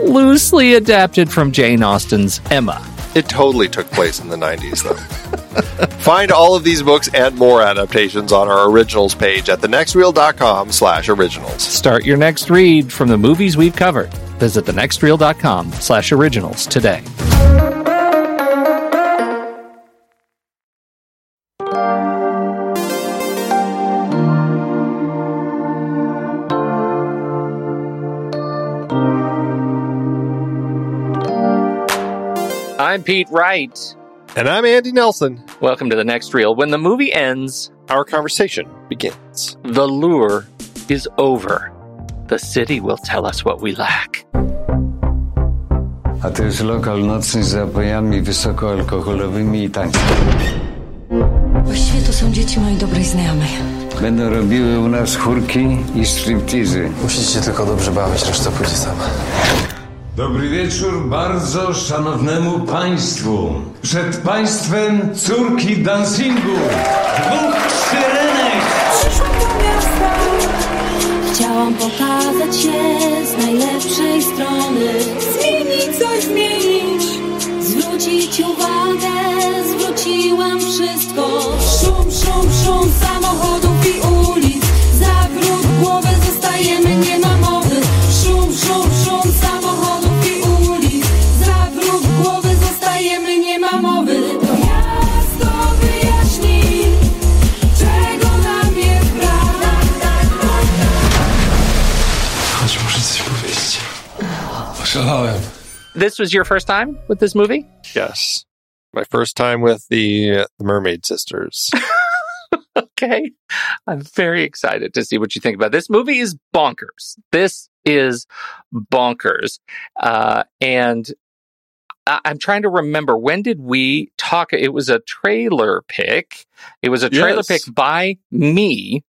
loosely adapted from Jane Austen's Emma. It totally took place in the 90s, though. Find all of these books and more adaptations on our originals page at thenextreel.com slash originals. Start your next read from the movies we've covered. Visit thenextreel.com slash originals today. I'm Pete Wright. And I'm Andy Nelson. Welcome to the next reel. When the movie ends, our conversation begins. The lure is over. The city will tell us what we lack. A to jest lokal nocny z zapojami wysokoalkoholowymi i tańcem. Właściwie to są dzieci mojej dobrej znajomej. Będą robiły u nas chórki i striptizy. Musicie się tylko dobrze bawić, reszta pójdzie sama. Dobry wieczór bardzo szanownemu państwu. Przed państwem córki dancingu. Dwóch syrenek. Przyszłam do miasta Chciałam pokazać się z najlepszej strony Zmienić coś, zmienić Zwrócić uwagę Zwróciłam wszystko Szum, szum, szum samochodów i ulic Zawrót głowy, zostajemy, nie ma Oszalałem. This was your first time with this movie? Yes. My first time with the, the Mermaid Sisters. okay. I'm very excited to see what you think about this movie. Is bonkers. This is bonkers. Uh, and I- I'm trying to remember when did we talk? It was a trailer pick. It was a trailer Yes. pick by me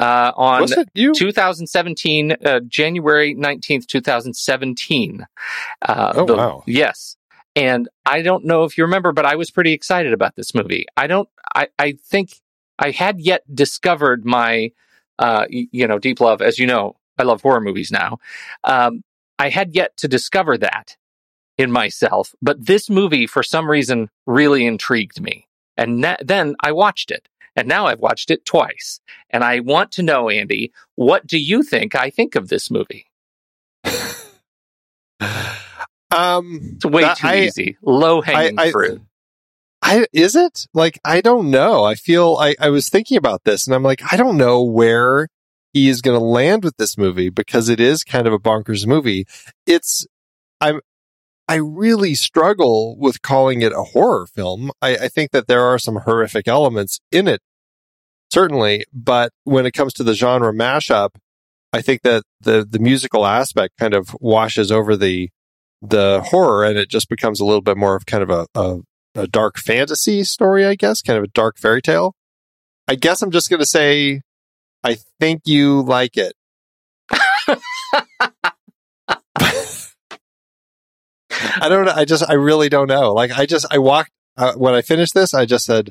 uh, on Was it you? 2017, uh, January 19th, 2017. Uh, Oh, wow. Yes. And I don't know if you remember, but I was pretty excited about this movie. I don't, I, I think I had yet discovered my, uh, you know, deep love. As you know, I love horror movies now. Um, I had yet to discover that in myself, but this movie, for some reason, really intrigued me. And na- then I watched it. And now I've watched it twice. And I want to know, Andy, what do you think I think of this movie? Um, It's way that- too I- easy. Low hanging fruit. I is it like I don't know. I feel I I was thinking about this and I'm like I don't know where he is going to land with this movie because it is kind of a bonkers movie. It's I'm I really struggle with calling it a horror film. I, I think that there are some horrific elements in it, certainly, but when it comes to the genre mashup, I think that the the musical aspect kind of washes over the the horror and it just becomes a little bit more of kind of a, a a dark fantasy story, I guess, kind of a dark fairy tale. I guess I'm just going to say, I think you like it. I don't know. I just, I really don't know. Like, I just, I walked, uh, when I finished this, I just said,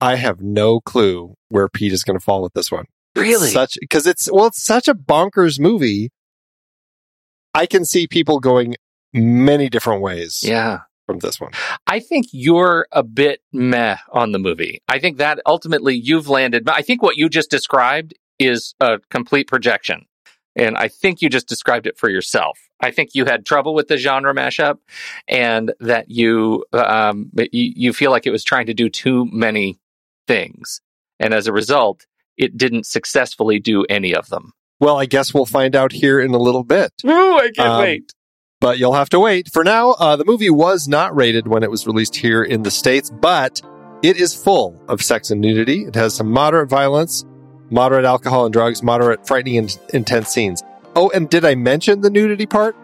I have no clue where Pete is going to fall with this one. Really? Such, cause it's, well, it's such a bonkers movie. I can see people going many different ways yeah. from this one. I think you're a bit meh on the movie. I think that ultimately you've landed. But I think what you just described is a complete projection. And I think you just described it for yourself. I think you had trouble with the genre mashup and that you, um, you, you feel like it was trying to do too many things. And as a result, it didn't successfully do any of them. Well, I guess we'll find out here in a little bit. Ooh, I can't Um, wait. but you'll have to wait. For now, uh, the movie was not rated when it was released here in the States, but it is full of sex and nudity. It has some moderate violence, moderate alcohol and drugs, moderate frightening and intense scenes. Oh, and did I mention the nudity part?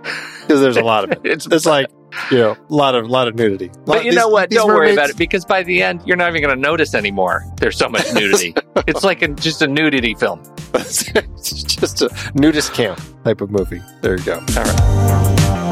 Because there's a lot of it. It's, It's like, you know, a lot of, lot of nudity. But you These- know what? Don't worry about it because by the end, you're not even going to notice anymore. There's so much nudity. it's like a, just a nudity film. it's just a nudist camp type of movie. There you go. All right.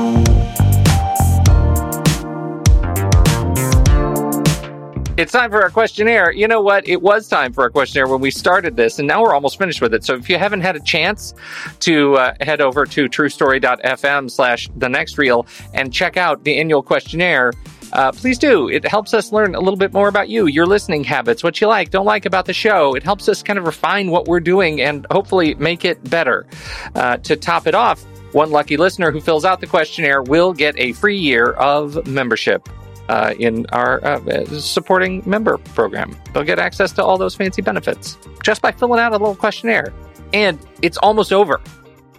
It's time for our questionnaire. You know what? It was time for our questionnaire when we started this, and now we're almost finished with it. So if you haven't had a chance to uh, head over to truestory.fm slash the next reel and check out the annual questionnaire, uh, please do. It helps us learn a little bit more about you, your listening habits, what you like, don't like about the show. It helps us kind of refine what we're doing and hopefully make it better. Uh, to top it off, one lucky listener who fills out the questionnaire will get a free year of membership uh, in our uh, supporting member program. They'll get access to all those fancy benefits just by filling out a little questionnaire. And it's almost over.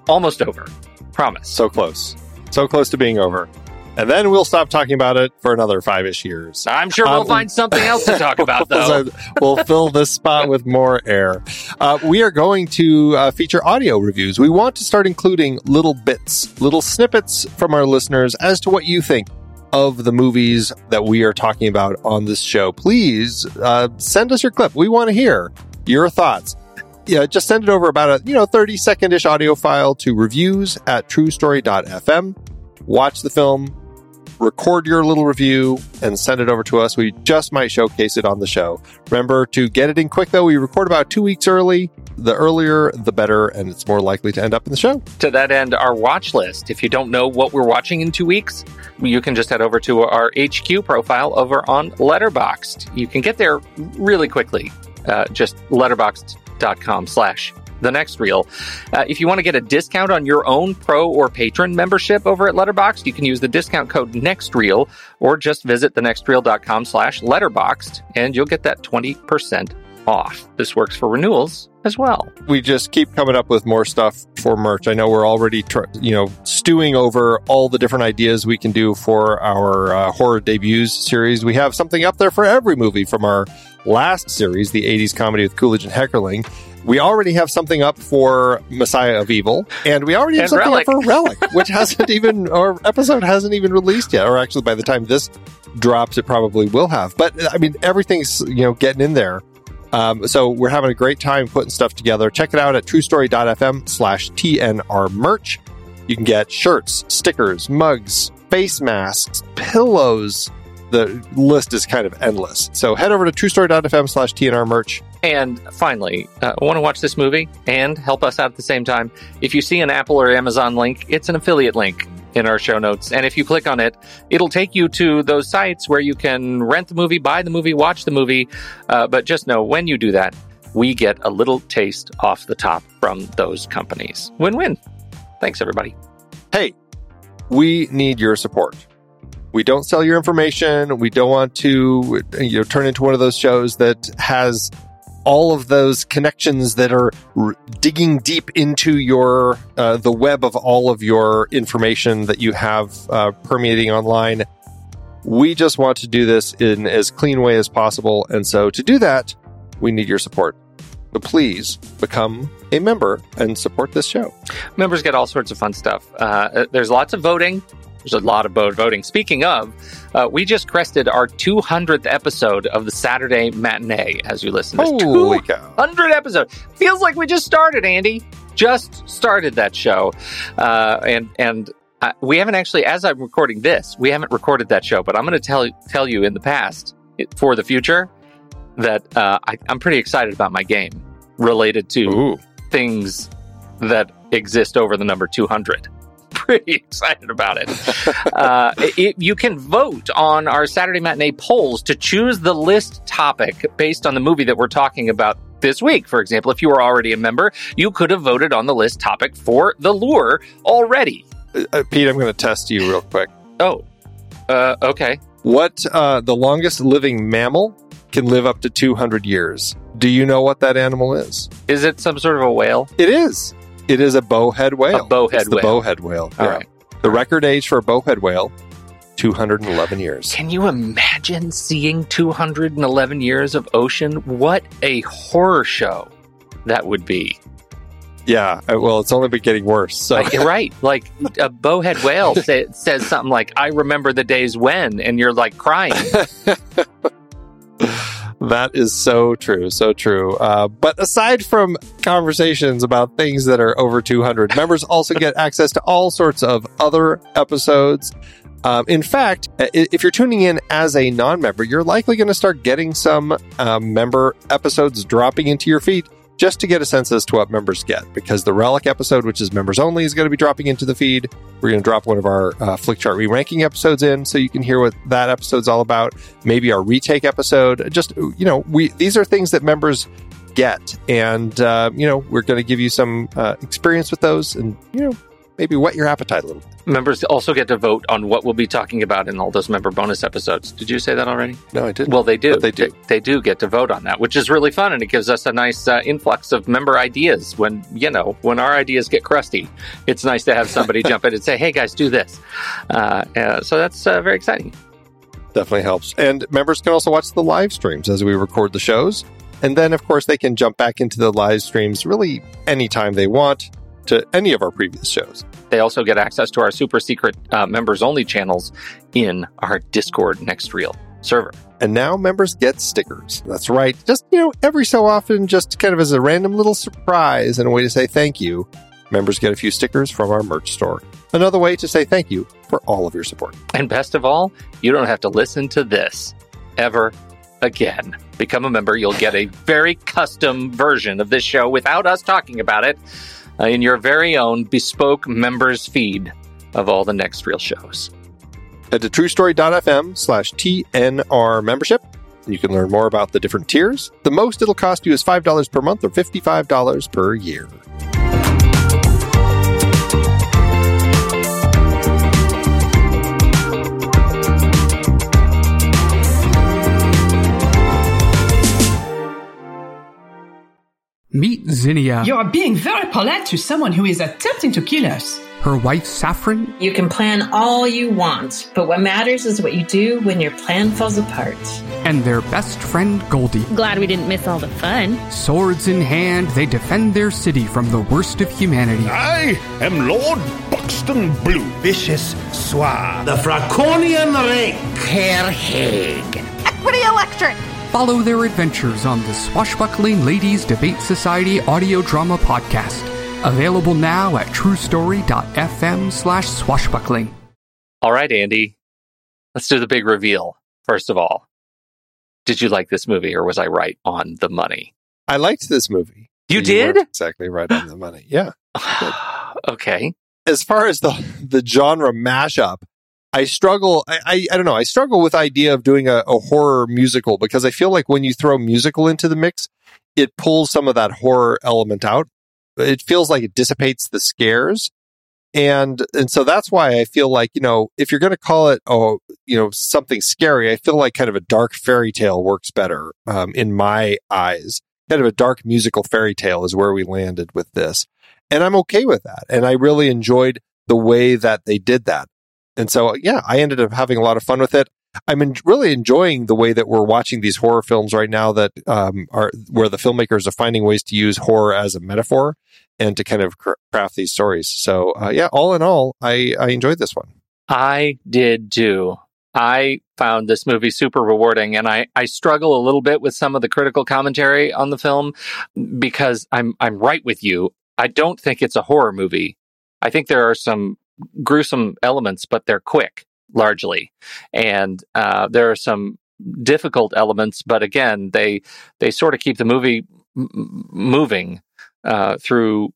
Almost over. Promise. So close. So close to being over. And then we'll stop talking about it for another five ish years. I'm sure we'll Um, find something else to talk about, though. We'll fill this spot with more air. Uh, we are going to uh, feature audio reviews. We want to start including little bits, little snippets from our listeners as to what you think of the movies that we are talking about on this show. Please uh, send us your clip. We want to hear your thoughts. Yeah, just send it over about a you know 30 second ish audio file to reviews at truestory.fm. Watch the film, record your little review and send it over to us. We just might showcase it on the show. Remember to get it in quick though. We record about two weeks early. The earlier, the better, and it's more likely to end up in the show. to that end, our watch list. If you don't know what we're watching in two weeks, you can just head over to our HQ profile over on Letterboxd. You can get there really quickly. Uh, just letterboxd.com slash the next reel. Uh, if you want to get a discount on your own pro or patron membership over at Letterboxd, you can use the discount code NEXTREEL or just visit thenextreel.com slash letterboxd and you'll get that 20% off. This works for renewals as well. we just keep coming up with more stuff for merch. I know we're already, tr- you know, stewing over all the different ideas we can do for our uh, horror debuts series. We have something up there for every movie from our last series, the 80s comedy with Coolidge and Heckerling. We already have something up for Messiah of Evil, and we already have And something Relic. up for Relic, which hasn't even, or episode hasn't even released yet. Or actually, by the time this drops, it probably will have. But I mean, everything's, you know, getting in there. Um, so we're having a great time putting stuff together. Check it out at truestory.fm slash TNR merch. You can get shirts, stickers, mugs, face masks, pillows. The list is kind of endless. So head over to truestory.fm slash TNR merch. And finally, uh, want to watch this movie and help us out at the same time? If you see an Apple or Amazon link, it's an affiliate link in our show notes. And if you click on it, it'll take you to those sites where you can rent the movie, buy the movie, watch the movie. Uh, but just know when you do that, we get a little taste off the top from those companies. Win win. Thanks, everybody. Hey, we need your support. We don't sell your information. We don't want to you know, turn into one of those shows that has all of those connections that are r- digging deep into your uh, the web of all of your information that you have uh, permeating online. We just want to do this in as clean way as possible, and so to do that, we need your support. So please become a member and support this show. Members get all sorts of fun stuff. Uh, there's lots of voting. There's a lot of bo- voting. Speaking of, uh, we just crested our 200th episode of the Saturday matinee as you listen to this. Holy cow! episode. Feels like we just started, Andy. Just started that show. Uh, and, and, uh, we haven't actually, as I'm recording this, we haven't recorded that show, but I'm going to tell tell you in the past for the future that uh, I, I'm pretty excited about my game related to Ooh. things that exist over the number 200. Pretty excited about it. uh, it. You can vote on our Saturday matinee polls to choose the list topic based on the movie that we're talking about this week. For example, if you were already a member, you could have voted on the list topic for The Lure already. Uh, Pete, I'm going to test you real quick. Oh, uh, okay. What uh, the longest living mammal can live up to 200 years? Do you know what that animal is? Is it some sort of a whale? It is. It is a bowhead whale. A bowhead It's the whale. bowhead whale. All yeah. right. The record age for a bowhead whale, 211 years. Can you imagine seeing 211 years of ocean? What a horror show that would be. Yeah. uh, Well, it's only been getting worse. So Like, you're right. Like a bowhead whale say, says something like, I remember the days when, and you're like crying. that is so true. So true. Uh, but aside from conversations about things that are over 200, members also get access to all sorts of other episodes. Um, in fact, if you're tuning in as a non member, you're likely going to start getting some um, member episodes dropping into your feed just to get a sense as to what members get. Because the Relic episode, which is members only, is going to be dropping into the feed. We're going to drop one of our uh, Flickchart re ranking episodes in so you can hear what that episode's all about. Maybe our retake episode. Just, you know, we these are things that members get. And, uh, you know, we're going to give you some uh, experience with those and, you know, maybe whet your appetite a little. Members also get to vote on what we'll be talking about in all those member bonus episodes. Did you say that already? No, I didn't. Well, they do. But they do. They, do get to vote on that, which is really fun, and it gives us a nice uh, influx of member ideas. When you know, when our ideas get crusty, it's nice to have somebody jump in and say, "Hey, guys, do this." Uh, uh, so that's uh, very exciting. definitely helps. And members can also watch the live streams as we record the shows. And then, of course, they can jump back into the live streams really anytime they want to any of our previous shows. They also get access to our super secret uh, members only channels in our Discord Next Reel server. And now members get stickers. That's right. Just, you know, every so often, just kind of as a random little surprise and a way to say thank you, members get a few stickers from our merch store. Another way to say thank you for all of your support. And best of all, you don't have to listen to this ever again. Become a member, you'll get a very custom version of this show without us talking about it Uh, in your very own bespoke members feed of all the next reel shows. Head to truestory.fm slash TNR membership. You can learn more about the different tiers. The most it'll cost you is $5 per month or $55 per year. Meet Zinnia. You are being very polite to someone who is attempting to kill us. Her wife Saffron. You can plan all you want, but what matters is what you do when your plan falls apart. And their best friend Goldie. Glad we didn't miss all the fun. Swords in hand, they defend their city from the worst of humanity. I am Lord Buxton Blue. Vicious Suave. The Fraconian Ring. Herr Haig. Equity Electric. Follow their adventures on the Swashbuckling Ladies Debate Society audio drama podcast. Available now at truestory.fm slash swashbuckling. All right, Andy. Let's do the big reveal. First of all, did you like this movie or was I right on the money? I liked this movie. You, you did? Exactly right on the money. Yeah. okay. As far as the the genre mashup, I struggle. I, I, I don't know. I struggle with idea of doing a, a horror musical because I feel like when you throw musical into the mix, it pulls some of that horror element out. It feels like it dissipates the scares. And, and so that's why I feel like, you know, if you're going to call it, oh, you know, something scary, I feel like kind of a dark fairy tale works better, um, in my eyes. Kind of a dark musical fairy tale is where we landed with this. And I'm okay with that. And I really enjoyed the way that they did that. And so, yeah, I ended up having a lot of fun with it. I'm en- really enjoying the way that we're watching these horror films right now that um, are where the filmmakers are finding ways to use horror as a metaphor and to kind of craft these stories. So, uh, yeah, all in all, I, I enjoyed this one. I did too. I found this movie super rewarding and I, I struggle a little bit with some of the critical commentary on the film because I'm I'm right with you. I don't think it's a horror movie. I think there are some gruesome elements, but they're quick largely, and uh, there are some difficult elements, but again, they they sort of keep the movie m- moving uh, through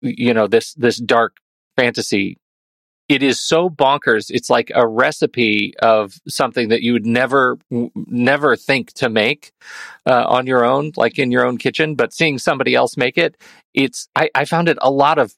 you know this this dark fantasy. It is so bonkers. It's like a recipe of something that you would never, never think to make uh, on your own, like in your own kitchen. But seeing somebody else make it, it's I, I found it a lot of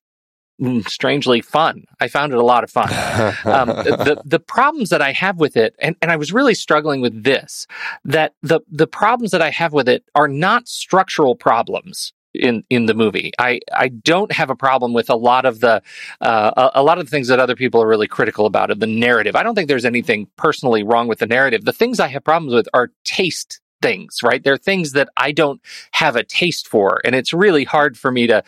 strangely fun. I found it a lot of fun. um, the the problems that I have with it, and, and I was really struggling with this, that the the problems that I have with it are not structural problems in in the movie. I I don't have a problem with a lot of the uh, a, a, lot of the things that other people are really critical about of the narrative. I don't think there's anything personally wrong with the narrative. The things I have problems with are taste things, right? They're things that I don't have a taste for. And it's really hard for me to,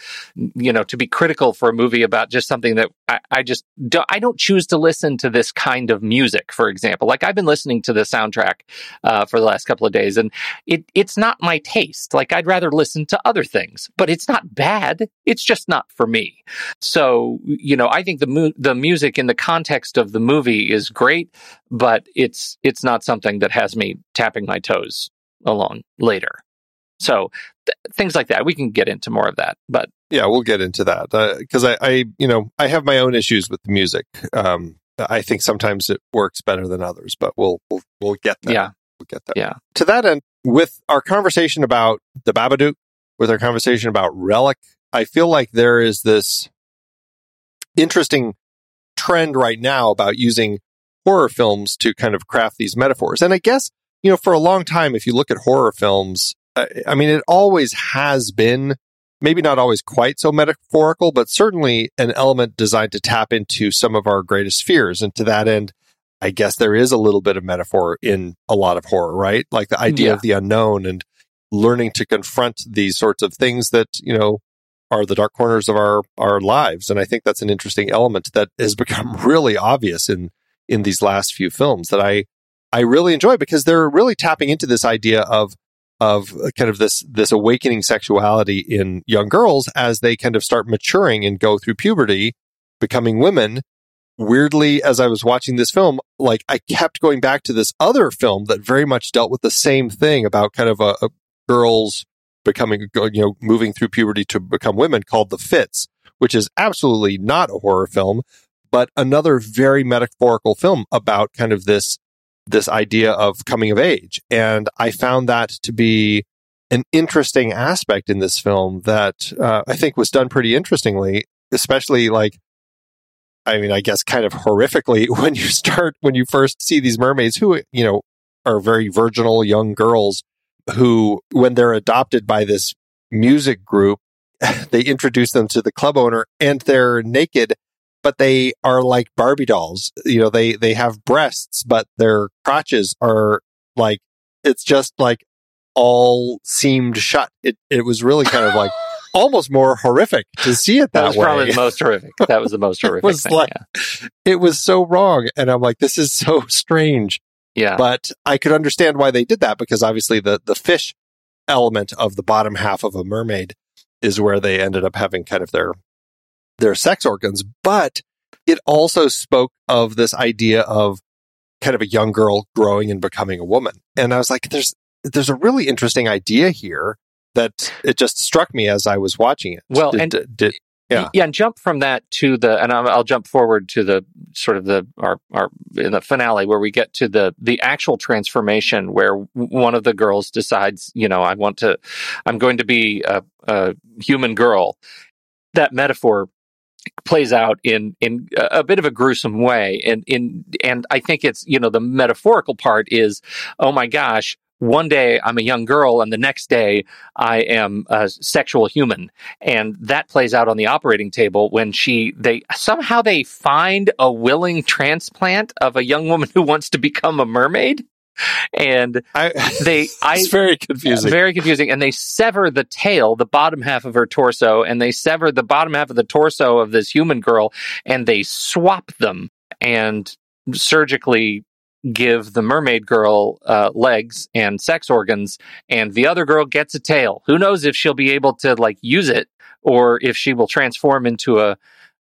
you know, to be critical for a movie about just something that I, I just don't, I don't choose to listen to this kind of music, for example. Like I've been listening to the soundtrack uh, for the last couple of days and it, it's not my taste. Like I'd rather listen to other things, but it's not bad. It's just not for me. So, you know, I think the, mu- the music in the context of the movie is great, but it's, it's not something that has me tapping my toes along later. So th- things like that, we can get into more of that, but yeah, we'll get into that because uh, I, I, you know, I have my own issues with the music. Um, I think sometimes it works better than others, but we'll we'll, we'll get there. Yeah, we'll get there. Yeah. To that end, with our conversation about the Babadook, with our conversation about Relic, I feel like there is this interesting trend right now about using horror films to kind of craft these metaphors, and I guess you know, for a long time, if you look at horror films, uh, I mean, it always has been maybe not always quite so metaphorical, but certainly an element designed to tap into some of our greatest fears. And to that end, I guess there is a little bit of metaphor in a lot of horror, right? Like the idea yeah. of the unknown and learning to confront these sorts of things that, you know, are the dark corners of our, our lives. And I think that's an interesting element that has become really obvious in, in these last few films that I, I really enjoy because they're really tapping into this idea of of kind of this this awakening sexuality in young girls as they kind of start maturing and go through puberty, becoming women. Weirdly, as I was watching this film, like I kept going back to this other film that very much dealt with the same thing about kind of a, a girls becoming, you know, moving through puberty to become women called The Fits, which is absolutely not a horror film, but another very metaphorical film about kind of this this idea of coming of age. And I found that to be an interesting aspect in this film that uh, I think was done pretty interestingly, especially like, I mean, I guess kind of horrifically when you start, when you first see these mermaids who, you know, are very virginal young girls who, when they're adopted by this music group. they introduce them to the club owner and they're naked, but they are like Barbie dolls. You know, they, they have breasts, but their crotches are like, it's just like all seamed shut. It, it was really kind of like almost more horrific to see it that, that was way. probably the most horrific. That was the most horrific. it was thing, like, yeah. it was so wrong. And I'm like, this is so strange. yeah. But I could understand why they did that because obviously the, the fish element of the bottom half of a mermaid is where they ended up having kind of their, their sex organs. But it also spoke of this idea of kind of a young girl growing and becoming a woman. And I was like, there's, there's a really interesting idea here that it just struck me as I was watching it. Well, Did- and- did- did- yeah. yeah, and jump from that to the, and I'll, I'll jump forward to the sort of the our our in the finale where we get to the the actual transformation where one of the girls decides, you know, I want to, I'm going to be a, a human girl. That metaphor plays out in in a bit of a gruesome way, and in and I think it's you know the metaphorical part is, oh my gosh. One day I'm a young girl, and the next day I am a sexual human, and that plays out on the operating table when she they somehow they find a willing transplant of a young woman who wants to become a mermaid and I, they I it's very confusing. very confusing and they sever the tail the bottom half of her torso and they sever the bottom half of the torso of this human girl and they swap them and surgically give the mermaid girl uh, legs and sex organs and the other girl gets a tail who knows if she'll be able to like use it or if she will transform into a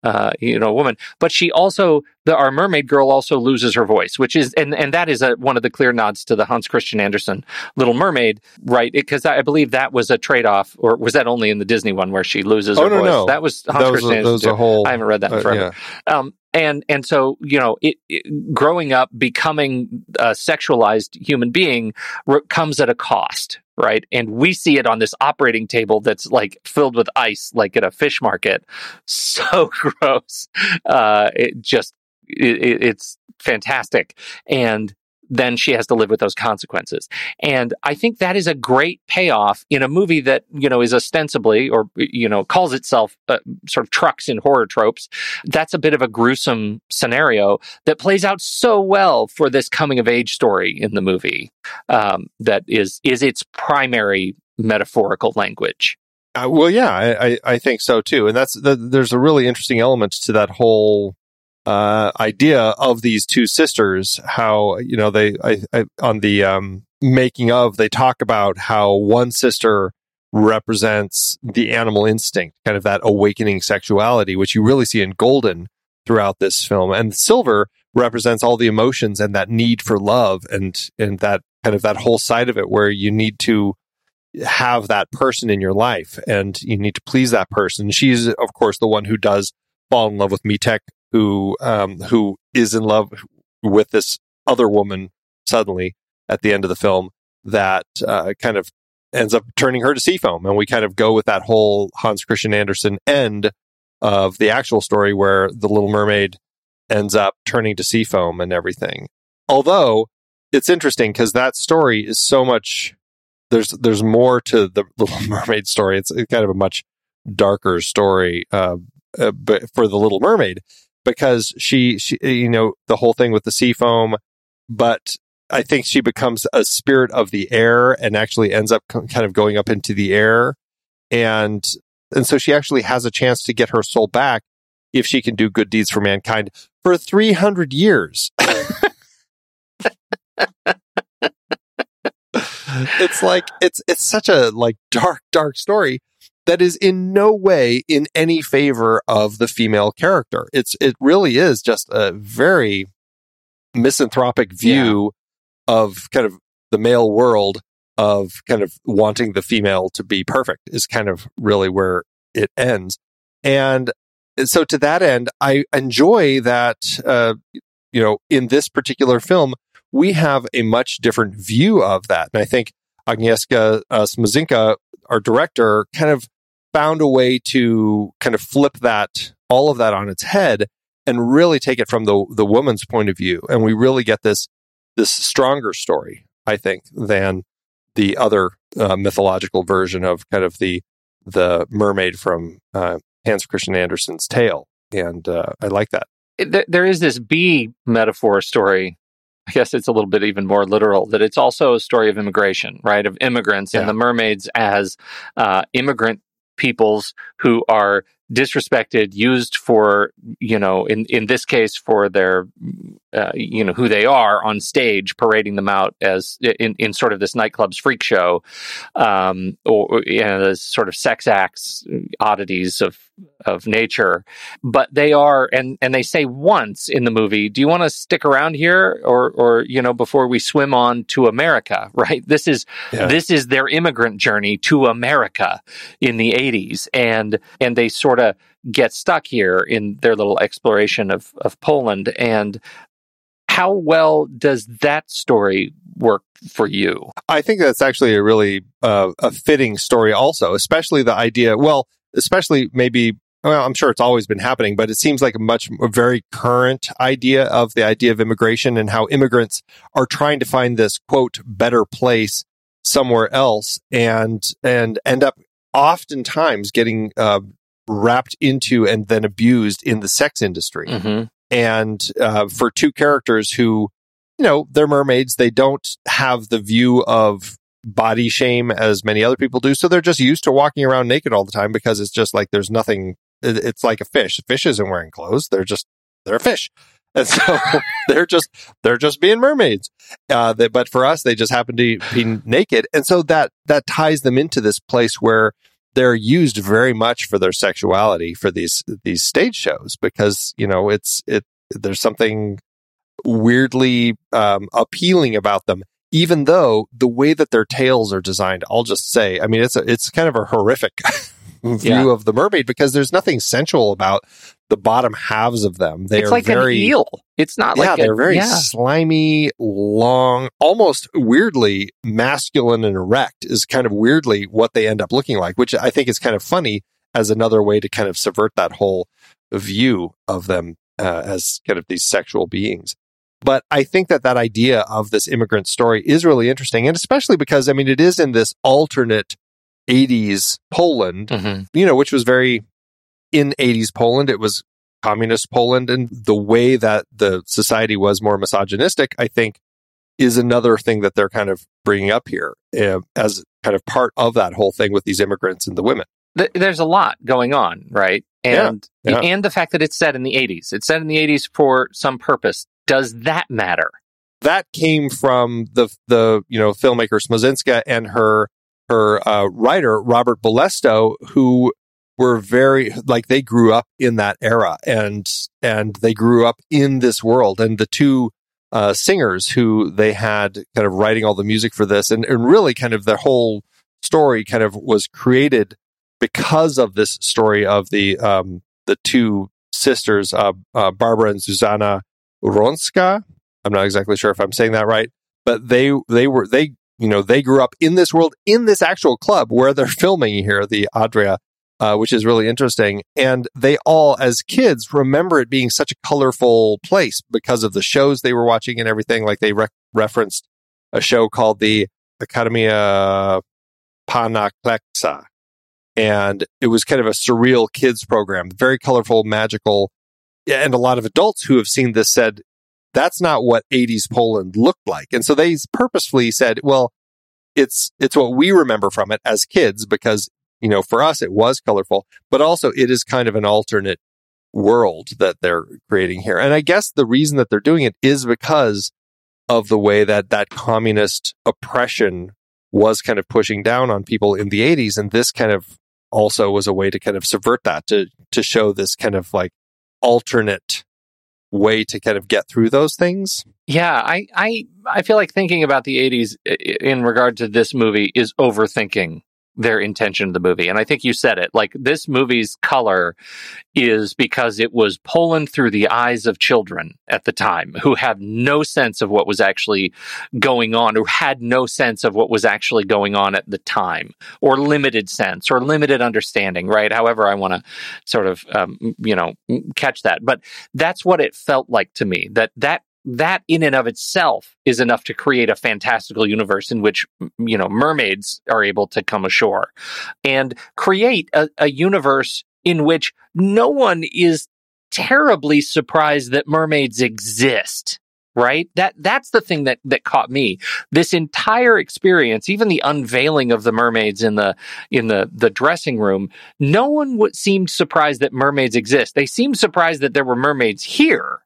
uh, you know, woman. But she also, the our mermaid girl also loses her voice, which is, and and that is a, one of the clear nods to the Hans Christian Andersen Little Mermaid, right? Because I believe that was a trade off, or was that only in the Disney one where she loses Oh, her no, voice? no. That was Hans That was Christian a- that was Andersen. a whole- I haven't read that in uh, forever. Um, and and so you know, it, it- growing up, becoming a sexualized human being r- comes at a cost, right? And we see it on this operating table that's like filled with ice, like at a fish market. So gross. Uh, it just it, it- it's fantastic, and then she has to live with those consequences. And I think that is a great payoff in a movie that, you know, is ostensibly or, you know, calls itself uh, sort of trucks in horror tropes. That's a bit of a gruesome scenario that plays out so well for this coming of age story in the movie. Um, that is, is its primary metaphorical language. Uh, well, yeah, I, I, I think so too. And that's, the, there's a really interesting element to that whole, uh, idea of these two sisters, how, you know, they, I, I, on the, um, making of, they talk about how one sister represents the animal instinct, kind of that awakening sexuality, which you really see in Golden throughout this film. And Silver represents all the emotions and that need for love and, and that kind of that whole side of it where you need to, have that person in your life and you need to please that person. She's of course the one who does fall in love with Mietek, who um, who is in love with this other woman suddenly at the end of the film that uh, kind of ends up turning her to Seafoam, and we kind of go with that whole Hans Christian Andersen end of the actual story where the Little Mermaid ends up turning to Seafoam and everything. Although it's interesting because that story is so much there's there's more to the Little Mermaid story. It's kind of a much darker story uh, uh, but for the Little Mermaid because she she you know the whole thing with the sea foam, but I think she becomes a spirit of the air and actually ends up kind of going up into the air and and so she actually has a chance to get her soul back if she can do good deeds for mankind for 300 years. it's like it's it's such a like dark dark story that is in no way in any favor of the female character. It's it really is just a very misanthropic view of kind of the male world of kind of wanting the female to be perfect is kind of really where it ends. And so to that end i enjoy that uh you know in this particular film we have a much different view of that. And I think Agnieszka uh, Smoczynska, our director, kind of found a way to kind of flip that, all of that on its head and really take it from the, the woman's point of view. And we really get this, this stronger story, I think, than the other uh, mythological version of kind of the, the mermaid from uh, Hans Christian Andersen's tale, and uh, I like that. It, there is this bee metaphor story. I guess it's a little bit even more literal that it's also a story of immigration, right? Of immigrants yeah. and the mermaids as uh, immigrant peoples who are disrespected, used for, you know, in, in this case, for their, uh, you know, who they are on stage, parading them out as in, in sort of this nightclub's freak show, um, or, you know, sort of sex acts, oddities of, of nature. But they are, and, and they say once in the movie, do you want to stick around here or, or, you know, before we swim on to America, right? This is, yeah. this is their immigrant journey to America in the 80s. And, and they sort sort of get stuck here in their little exploration of, of Poland. And how well does that story work for you? I think that's actually a really uh, a fitting story, also, especially the idea. Well, especially maybe. Well, I'm sure it's always been happening, but it seems like a much a very current idea of the idea of immigration and how immigrants are trying to find this quote better place somewhere else and and end up oftentimes getting uh, wrapped into and then abused in the sex industry. Mm-hmm. And uh, for two characters who, you know, they're mermaids, they don't have the view of body shame as many other people do. So they're just used to walking around naked all the time because it's just like there's nothing. It's like a fish. A fish isn't wearing clothes. They're just they're a fish. And so they're just they're just being mermaids. Uh, they, but for us, they just happen to be naked, and so that that ties them into this place where they're used very much for their sexuality for these these stage shows because you know it's it there's something weirdly um, appealing about them even though the way that their tails are designed i'll just say i mean it's a, it's kind of a horrific view yeah. of the mermaid because there's nothing sensual about the bottom halves of them. They it's are like very an eel. It's not like yeah, a, they're very yeah. slimy, long, almost weirdly masculine and erect is kind of weirdly what they end up looking like, which I think is kind of funny as another way to kind of subvert that whole view of them uh, as kind of these sexual beings. But I think that that idea of this immigrant story is really interesting, and especially because I mean it is in this alternate 80s Poland, mm-hmm. you know, which was very in 80s Poland. It was communist Poland. And the way that the society was more misogynistic, I think, is another thing that they're kind of bringing up here uh, as kind of part of that whole thing with these immigrants and the women. There's a lot going on, right? And yeah, yeah. and the fact that it's set in the 80s. It's set in the 80s for some purpose. Does that matter? That came from the the you know filmmaker Smoczynska and her her uh, writer Robert Bolesto, who were very like they grew up in that era and and they grew up in this world and the two uh, singers who they had kind of writing all the music for this and, and really kind of the whole story kind of was created because of this story of the um, the two sisters uh, uh, Barbara and Susanna Wronska. I'm not exactly sure if I'm saying that right, but they they were they you know they grew up in this world in this actual club where they're filming here the Adria uh, which is really interesting. And they all, as kids, remember it being such a colorful place because of the shows they were watching and everything. Like they re- referenced a show called the Academia Panaklexa. And it was kind of a surreal kids program, very colorful, magical. And a lot of adults who have seen this said, that's not what 80s Poland looked like. And so they purposefully said, well, it's, it's what we remember from it as kids because you know, for us, it was colorful, but also it is kind of an alternate world that they're creating here. And I guess the reason that they're doing it is because of the way that that communist oppression was kind of pushing down on people in the 80s. And this kind of also was a way to kind of subvert that, to, to show this kind of like alternate way to kind of get through those things. Yeah, I, I, I feel like thinking about the 80s in regard to this movie is overthinking their intention of the movie. And I think you said it. Like this movie's color is because it was Poland through the eyes of children at the time who had no sense of what was actually going on, who had no sense of what was actually going on at the time, or limited sense, or limited understanding, right? However, I want to sort of, um, you know, catch that. But that's what it felt like to me that that that in and of itself is enough to create a fantastical universe in which you know mermaids are able to come ashore and create a, a universe in which no one is terribly surprised that mermaids exist right? That that's the thing that that caught me. This entire experience even the unveiling of the mermaids in the in the the dressing room no one w- seemed surprised that mermaids exist. They seemed surprised that there were mermaids here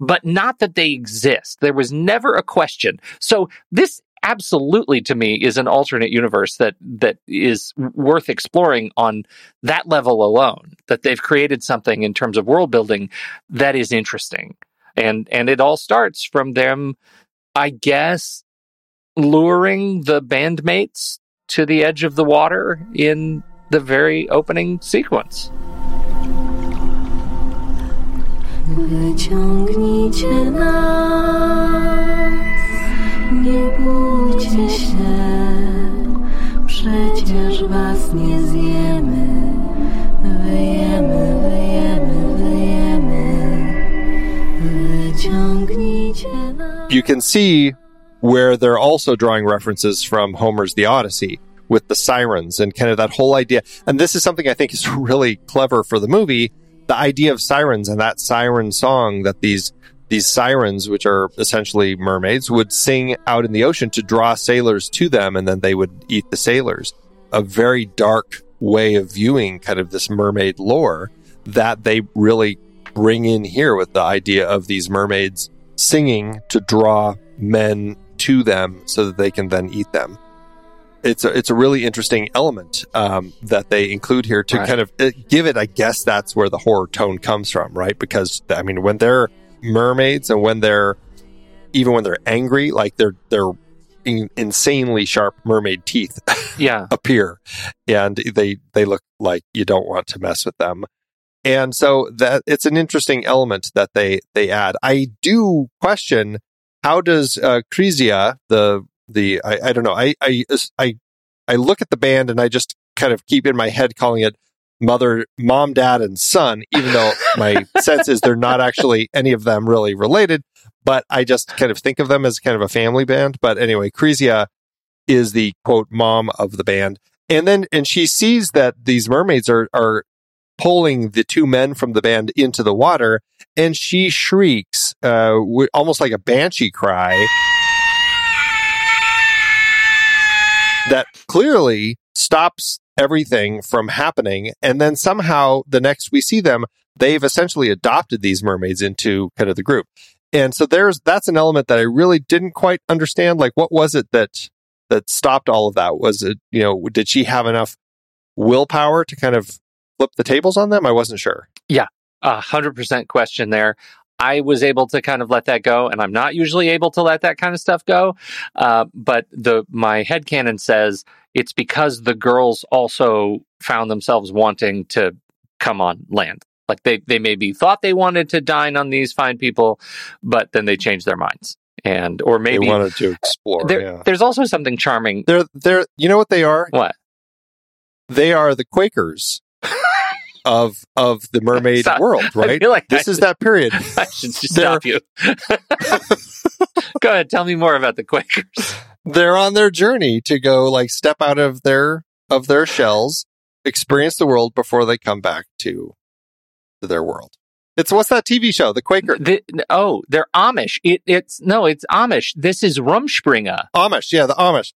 but not that they exist. There was never a question. So this absolutely to me is an alternate universe that that is worth exploring on that level alone that they've created something in terms of world building that is interesting. And and it all starts from them i guess luring the bandmates to the edge of the water in the very opening sequence Wyciągnijcie nas, nie bójcie się, przecież was nie zjemy. Wyjemy, wyjemy, wyjemy. Wyciągnijcie nas. you can see where they're also drawing references from Homer's The Odyssey with the sirens and kind of that whole idea. And this is something I think is really clever for the movie. The idea of sirens and that siren song that these these sirens, which are essentially mermaids, would sing out in the ocean to draw sailors to them, and then they would eat the sailors. A very dark way of viewing kind of this mermaid lore that they really bring in here with the idea of these mermaids singing to draw men to them so that they can then eat them. It's a, it's a really interesting element um, that they include here to Right. kind of uh, give it. I guess that's where the horror tone comes from, right? Because I mean, when they're mermaids and when they're even when they're angry, like they're they're in, insanely sharp mermaid teeth yeah appear, and they they look like you don't want to mess with them. And so that it's an interesting element that they they add. I do question how does uh, Krysia the the I, I don't know. I I I I look at the band and I just kind of keep in my head calling it mother mom dad and son even though my sense is they're not actually any of them really related but I just kind of think of them as kind of a family band. But anyway Krysia is the quote mom of the band. And then and she sees that these mermaids are are pulling the two men from the band into the water and she shrieks uh w- almost like a banshee cry that clearly stops everything from happening. And then somehow the next we see them they've essentially adopted these mermaids into kind of the group. And so there's that's an element that i really didn't quite understand. Like what was it that that stopped all of that? Was it you know did she have enough willpower to kind of flip the tables on them? I wasn't sure. Yeah, a hundred percent question there. I was able to kind of let that go, and I'm not usually able to let that kind of stuff go. Uh, but the my headcanon says it's because the girls also found themselves wanting to come on land. Like they they maybe thought they wanted to dine on these fine people, but then they changed their minds. And or maybe they wanted to explore there, yeah there's also something charming. they're they're you know what they are What? they are the quakers of of the mermaid So- world right feel like this I is should- that period I should just stop you. Go ahead, tell me more about the Quakers. they're on their journey to go like step out of their of their shells experience the world before they come back to, to their world it's what's that tv show the quaker The, oh, they're Amish. It, it's no, it's Amish. This is Rumspringa. amish yeah the amish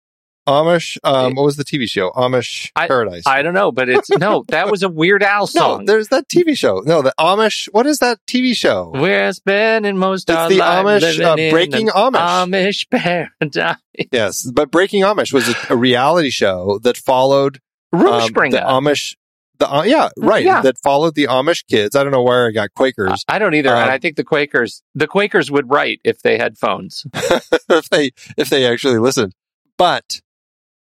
amish um what was the tv show amish I- paradise I don't know, but it's no. That was a Weird Al song. no there's that tv show no the amish what is that tv show We're spending most It's our the Amish, uh, Breaking Amish. Amish paradise. yes but breaking amish was a, a reality show that followed um, the amish the uh, yeah right Yeah. that followed the amish kids i don't know where i got quakers I don't either, Um, and I think the Quakers, the Quakers would write if they had phones. if they if they actually listened. But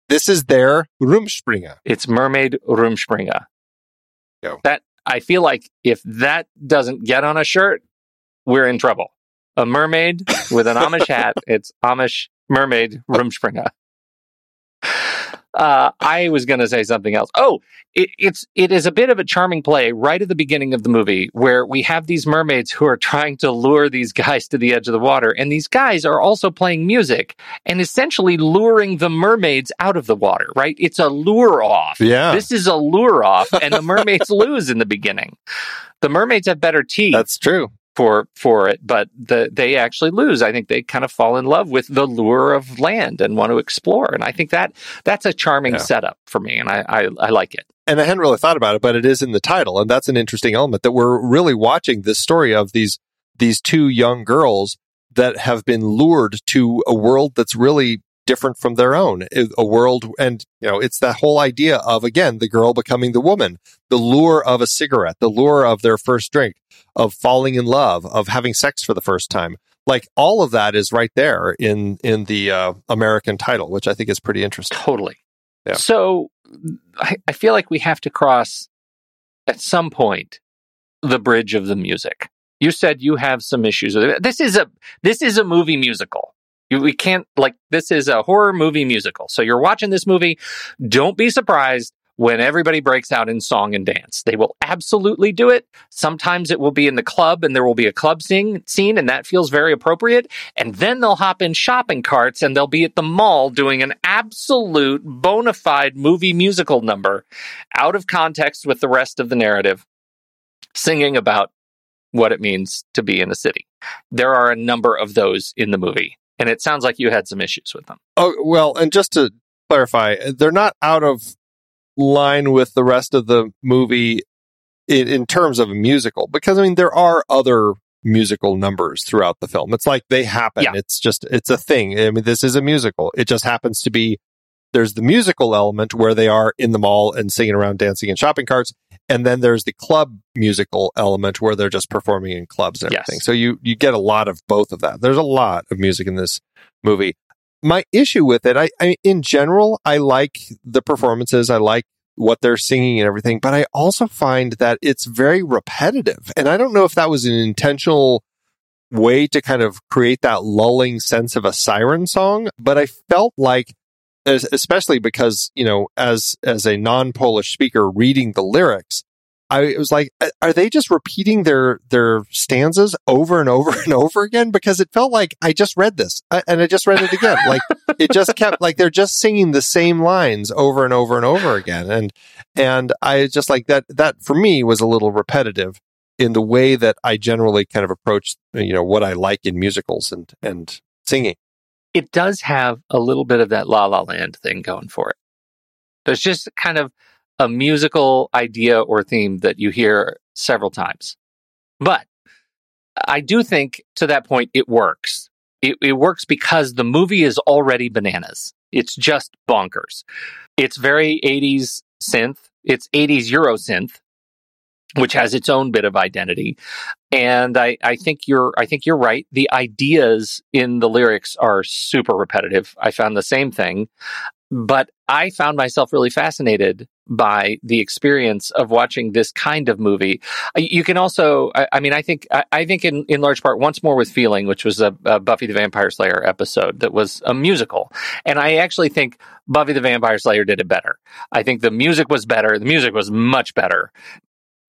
this is their Rumspringa. It's Mermaid Rumspringa. Go. That I feel like if that doesn't get on a shirt, we're in trouble. A mermaid with an Amish hat. It's Amish Mermaid Rumspringa. Uh, I was going to say something else. Oh, it, it's it is a bit of a charming play right at the beginning of the movie where we have these mermaids who are trying to lure these guys to the edge of the water, and these guys are also playing music and essentially luring the mermaids out of the water. Right? It's a lure off. Yeah. This is a lure off, and the mermaids lose in the beginning. The mermaids have better teeth That's true. For for it, but the, they actually lose. I think they kind of fall in love with the lure of land and want to explore, and I think that that's a charming Yeah. setup for me, and I, I I like it. and I hadn't really thought about it, but it is in the title, and that's an interesting element that we're really watching this story of these these two young girls that have been lured to a world that's really different from their own, a world, and you know, it's that whole idea of again the girl becoming the woman, the lure of a cigarette, the lure of their first drink, of falling in love, of having sex for the first time. Like all of that is right there in in the uh, American title, which I think is pretty interesting. Totally. Yeah. So I, I feel like we have to cross at some point the bridge of the music. You said you have some issues with it. This is a this is a movie musical. You, we can't like this is a horror movie musical. So you're watching this movie. Don't be surprised when everybody breaks out in song and dance. They will absolutely do it. Sometimes it will be in the club and there will be a club sing, scene and that feels very appropriate. And then they'll hop in shopping carts and they'll be at the mall doing an absolute bona fide movie musical number out of context with the rest of the narrative, singing about what it means to be in a city. There are a number of those in the movie. And it sounds like you had some issues with them. Oh, well, and just to clarify, they're not out of line with the rest of the movie in, in terms of a musical, because I mean, there are other musical numbers throughout the film. It's like they happen. Yeah. It's just, it's a thing. I mean, this is a musical. It just happens to be, there's the musical element where they are in the mall and singing around, dancing in shopping carts. And then there's the club musical element where they're just performing in clubs and Yes. everything. So you, you get a lot of both of that. There's a lot of music in this movie my issue with it, I, I in general, I like the performances. I like what they're singing and everything, but I also find that it's very repetitive. And I don't know if that was an intentional way to kind of create that lulling sense of a siren song, but I felt like especially because, you know, as as a non-Polish speaker reading the lyrics, I was like, uh, are they just repeating their their stanzas over and over and over again? Because it felt like I just read this uh, and I just read it again. Like it just kept like they're just singing the same lines over and over and over again. And and I just like that. That for me was a little repetitive in the way that I generally kind of approach you know what I like in musicals and and singing. it does have a little bit of that La La Land thing going for it. There's just kind of a musical idea or theme that you hear several times. But I do think to that point it works. It, it works because the movie is already bananas. It's just bonkers. It's very 80s synth. It's 80s Euro synth, which has its own bit of identity. And I, I think you're I think you're right. The ideas in the lyrics are super repetitive. I found the same thing. But I found myself really fascinated by the experience of watching this kind of movie. Uh, You can also, I, I mean, I think, I, I think in, in large part, once more with feeling, which was a, a Buffy the Vampire Slayer episode that was a musical, and I actually think Buffy the Vampire Slayer did it better. I think the music was better. The music was much better.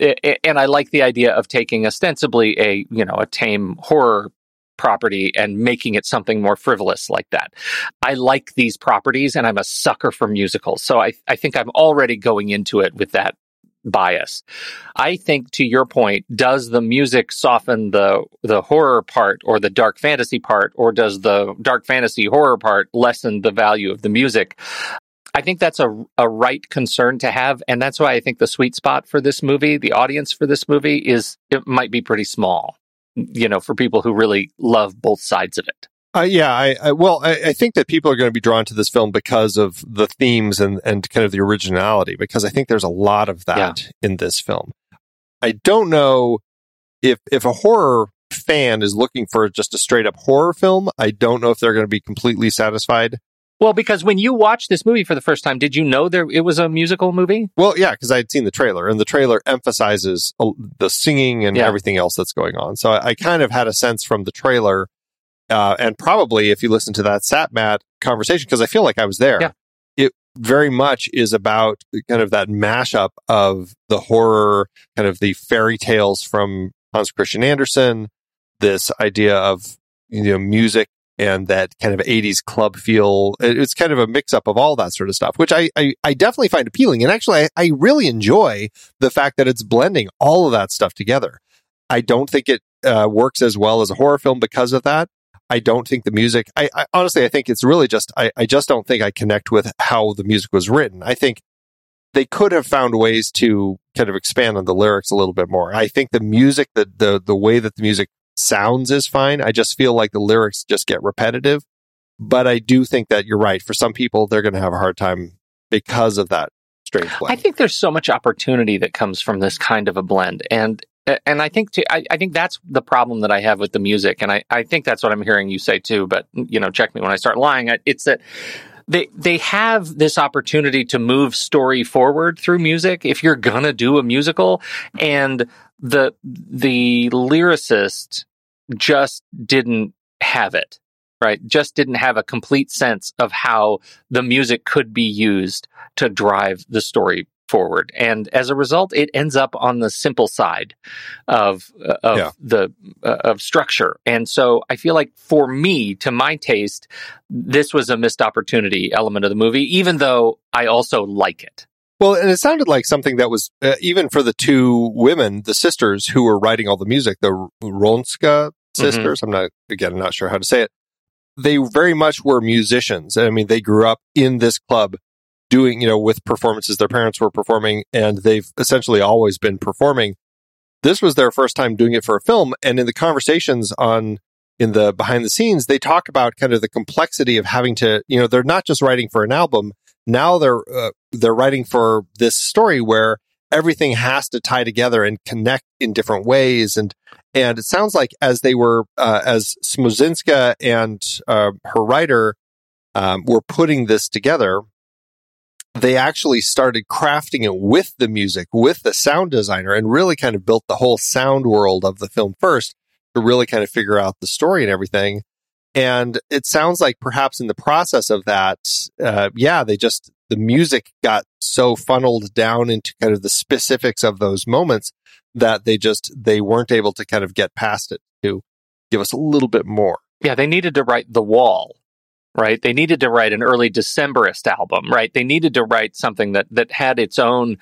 I- I- and I like the idea of taking ostensibly a you know a tame horror property and making it something more frivolous like that. I like these properties and I'm a sucker for musicals. So I, I think I'm already going into it with that bias. I think to your point, does the music soften the the horror part or the dark fantasy part, or does the dark fantasy horror part lessen the value of the music? I think that's a, a right concern to have. And that's why I think the sweet spot for this movie, the audience for this movie is it might be pretty small, you know, for people who really love both sides of it. Uh, yeah, I, I well, I, I think that people are going to be drawn to this film because of the themes and and kind of the originality. Because I think there's a lot of that in this film. I don't know if if a horror fan is looking for just a straight up horror film. I don't know if they're going to be completely satisfied. Well, because when you watched this movie for the first time, did you know there it was a musical movie? Well, yeah, because I had seen the trailer, and the trailer emphasizes uh, the singing and Yeah. everything else that's going on. So I, I kind of had a sense from the trailer, uh, and probably if you listen to that Satmat conversation, because I feel like I was there. Yeah. It very much is about kind of that mashup of the horror, kind of the fairy tales from Hans Christian Andersen, this idea of you know music and that kind of 80s club feel. It's kind of a mix up of all that sort of stuff, which I, I, I definitely find appealing. And actually, I, I really enjoy the fact that it's blending all of that stuff together. I don't think it uh, works as well as a horror film because of that. I don't think the music, I, I honestly, I think it's really just, I, I just don't think I connect with how the music was written. I think they could have found ways to kind of expand on the lyrics a little bit more. I think the music, the, the, the way that the music sounds is fine. I just feel like the lyrics just get repetitive. But I do think that you're right. For some people, they're going to have a hard time because of that strange blend. I think there's so much opportunity that comes from this kind of a blend. And and I think to, I, I, think that's the problem that I have with the music, and I, I think that's what I'm hearing you say too. But you know, check me when I start lying. It's that they they have this opportunity to move story forward through music if you're gonna do a musical, and the the lyricist just didn't have it right? Just didn't have a complete sense of how the music could be used to drive the story forward and as a result it ends up on the simple side of uh, of yeah. the uh, of structure and so i feel like for me to my taste this was a missed opportunity element of the movie even though i also like it well, and it sounded like something that was uh, even for the two women, the sisters who were writing all the music, the Wrońska sisters. Mm-hmm. I'm not again, I'm not sure how to say it. They very much were musicians. I mean, they grew up in this club doing, you know, with performances their parents were performing and they've essentially always been performing. This was their first time doing it for a film. And in the conversations on, in the behind the scenes, they talk about kind of the complexity of having to, you know, they're not just writing for an album. Now they're, uh, they're writing for this story where everything has to tie together and connect in different ways. And, and it sounds like as they were, uh, as Smoczynska and, uh, her writer, um, were putting this together, they actually started crafting it with the music, with the sound designer, and really kind of built the whole sound world of the film first to really kind of figure out the story and everything. And it sounds like perhaps in the process of that, uh, yeah, they just, the music got so funneled down into kind of the specifics of those moments that they just, they weren't able to kind of get past it to give us a little bit more. Yeah, they needed to write The Wall right? They needed to write an early Decemberist album, right? They needed to write something that that had its own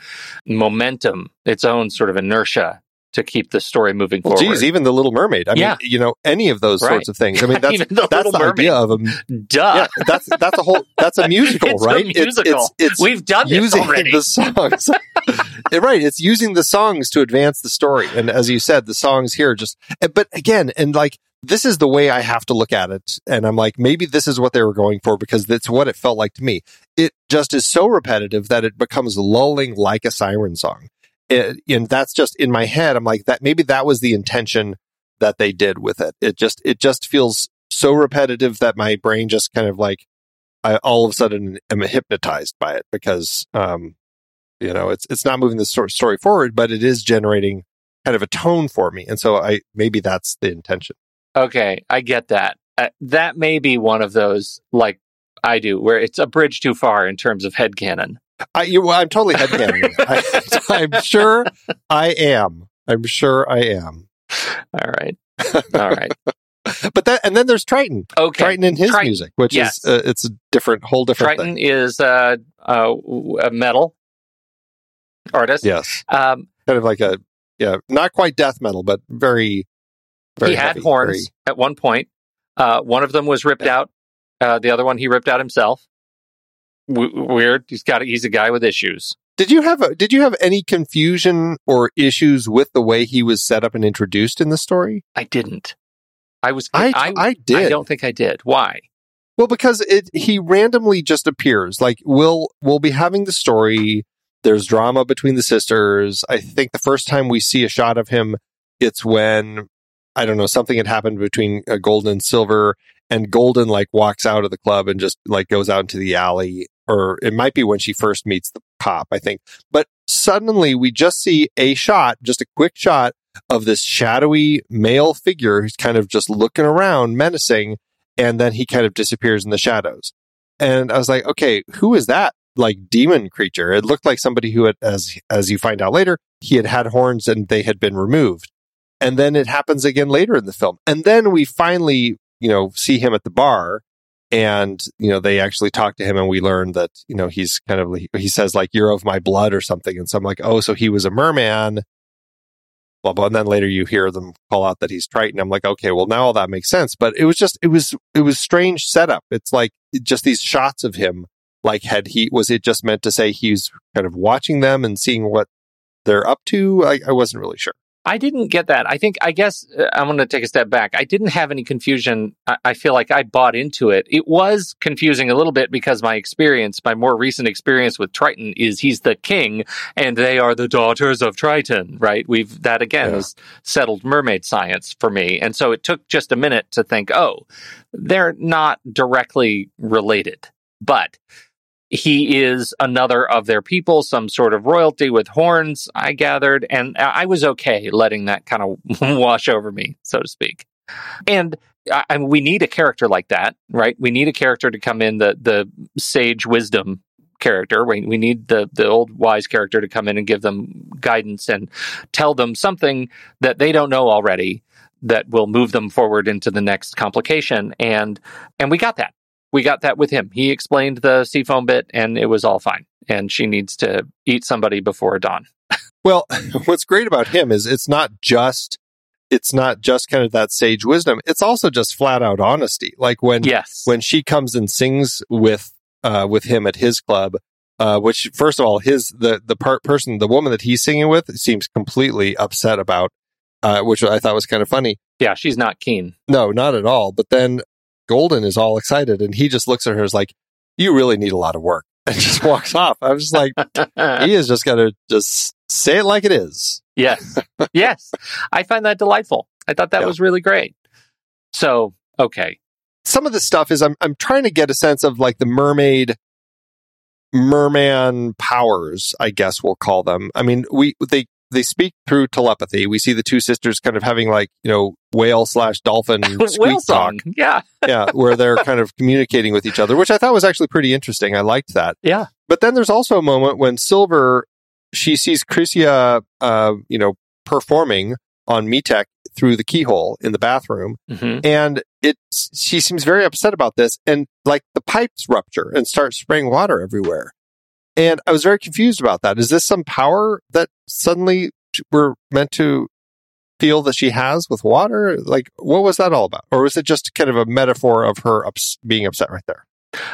momentum, its own sort of inertia to keep the story moving well, forward. Geez, even the Little Mermaid. I yeah. mean, you know, any of those right. sorts of things. I mean, that's the that's the idea of a duh. Yeah, that's that's a whole that's a musical, it's right? A musical. It's, it's, it's We've done using already. the songs. right, it's using the songs to advance the story, and as you said, the songs here just. But again, and like this is the way I have to look at it. And I'm like, maybe this is what they were going for because that's what it felt like to me. It just is so repetitive that it becomes lulling like a siren song. It, and that's just in my head. I'm like that. Maybe that was the intention that they did with it. It just, it just feels so repetitive that my brain just kind of like, I all of a sudden am hypnotized by it because, um, you know, it's, it's not moving the story forward, but it is generating kind of a tone for me. And so I, maybe that's the intention. Okay, I get that. Uh, that may be one of those, like I do, where it's a bridge too far in terms of head headcanon. I, you, well, I'm totally headcanon. I, I'm sure I am. I'm sure I am. All right. All right. but that, and then there's Triton. Okay. Triton in his Triton. music, which yes. is, uh, it's a different, whole different Triton thing. is uh, uh, a metal artist. Yes. Um, kind of like a, yeah, not quite death metal, but very very he had heavy, horns very... at one point. Uh, one of them was ripped yeah. out. Uh, the other one he ripped out himself. W- weird. He's got. He's a guy with issues. Did you have a, Did you have any confusion or issues with the way he was set up and introduced in the story? I didn't. I was. I I, I did. I don't think I did. Why? Well, because it he randomly just appears. Like we'll we'll be having the story. There's drama between the sisters. I think the first time we see a shot of him, it's when I don't know, something had happened between uh, Golden and Silver, and Golden like walks out of the club and just like goes out into the alley, or it might be when she first meets the cop, I think. But suddenly we just see a shot, just a quick shot of this shadowy male figure who's kind of just looking around, menacing, and then he kind of disappears in the shadows. And I was like, okay, who is that? like demon creature. It looked like somebody who had, as as you find out later, he had had horns and they had been removed. And then it happens again later in the film. And then we finally, you know, see him at the bar and, you know, they actually talk to him and we learn that, you know, he's kind of, he says like, you're of my blood or something. And so I'm like, oh, so he was a merman. Blah, blah. And then later you hear them call out that he's Triton. I'm like, okay, well, now all that makes sense. But it was just, it was, it was strange setup. It's like just these shots of him. Like, had he, was it just meant to say he's kind of watching them and seeing what they're up to? I, I wasn't really sure. I didn't get that. I think, I guess uh, I'm going to take a step back. I didn't have any confusion. I, I, feel like I bought into it. It was confusing a little bit because my experience, my more recent experience with Triton is he's the king and they are the daughters of Triton, right? We've, that again yeah. is settled mermaid science for me. And so it took just a minute to think, oh, they're not directly related. But he is another of their people, some sort of royalty with horns, I gathered. And I was okay letting that kind of wash over me, so to speak. And I mean, we need a character like that, right? We need a character to come in, the, the sage wisdom character. We, we need the, the old wise character to come in and give them guidance and tell them something that they don't know already that will move them forward into the next complication. And, and we got that we got that with him. He explained the seafoam bit and it was all fine. And she needs to eat somebody before dawn. well, what's great about him is it's not just it's not just kind of that sage wisdom. It's also just flat out honesty. Like when yes. when she comes and sings with uh with him at his club, uh which first of all his the the part person the woman that he's singing with seems completely upset about uh which I thought was kind of funny. Yeah, she's not keen. No, not at all. But then Golden is all excited and he just looks at her as like, you really need a lot of work and just walks off. I was just like, he is just going to just say it like it is. Yes. yes. I find that delightful. I thought that yeah. was really great. So, okay. Some of the stuff is I'm, I'm trying to get a sense of like the mermaid, merman powers, I guess we'll call them. I mean, we, they they speak through telepathy. We see the two sisters kind of having like, you know, whale slash dolphin squeak talk. Yeah. yeah. Where they're kind of communicating with each other, which I thought was actually pretty interesting. I liked that. Yeah. But then there's also a moment when Silver, she sees Krysia, uh, you know, performing on Mietek through the keyhole in the bathroom. Mm-hmm. And it, she seems very upset about this. And like the pipes rupture and start spraying water everywhere. And I was very confused about that. Is this some power that suddenly we're meant to feel that she has with water? Like, what was that all about? Or was it just kind of a metaphor of her ups- being upset right there?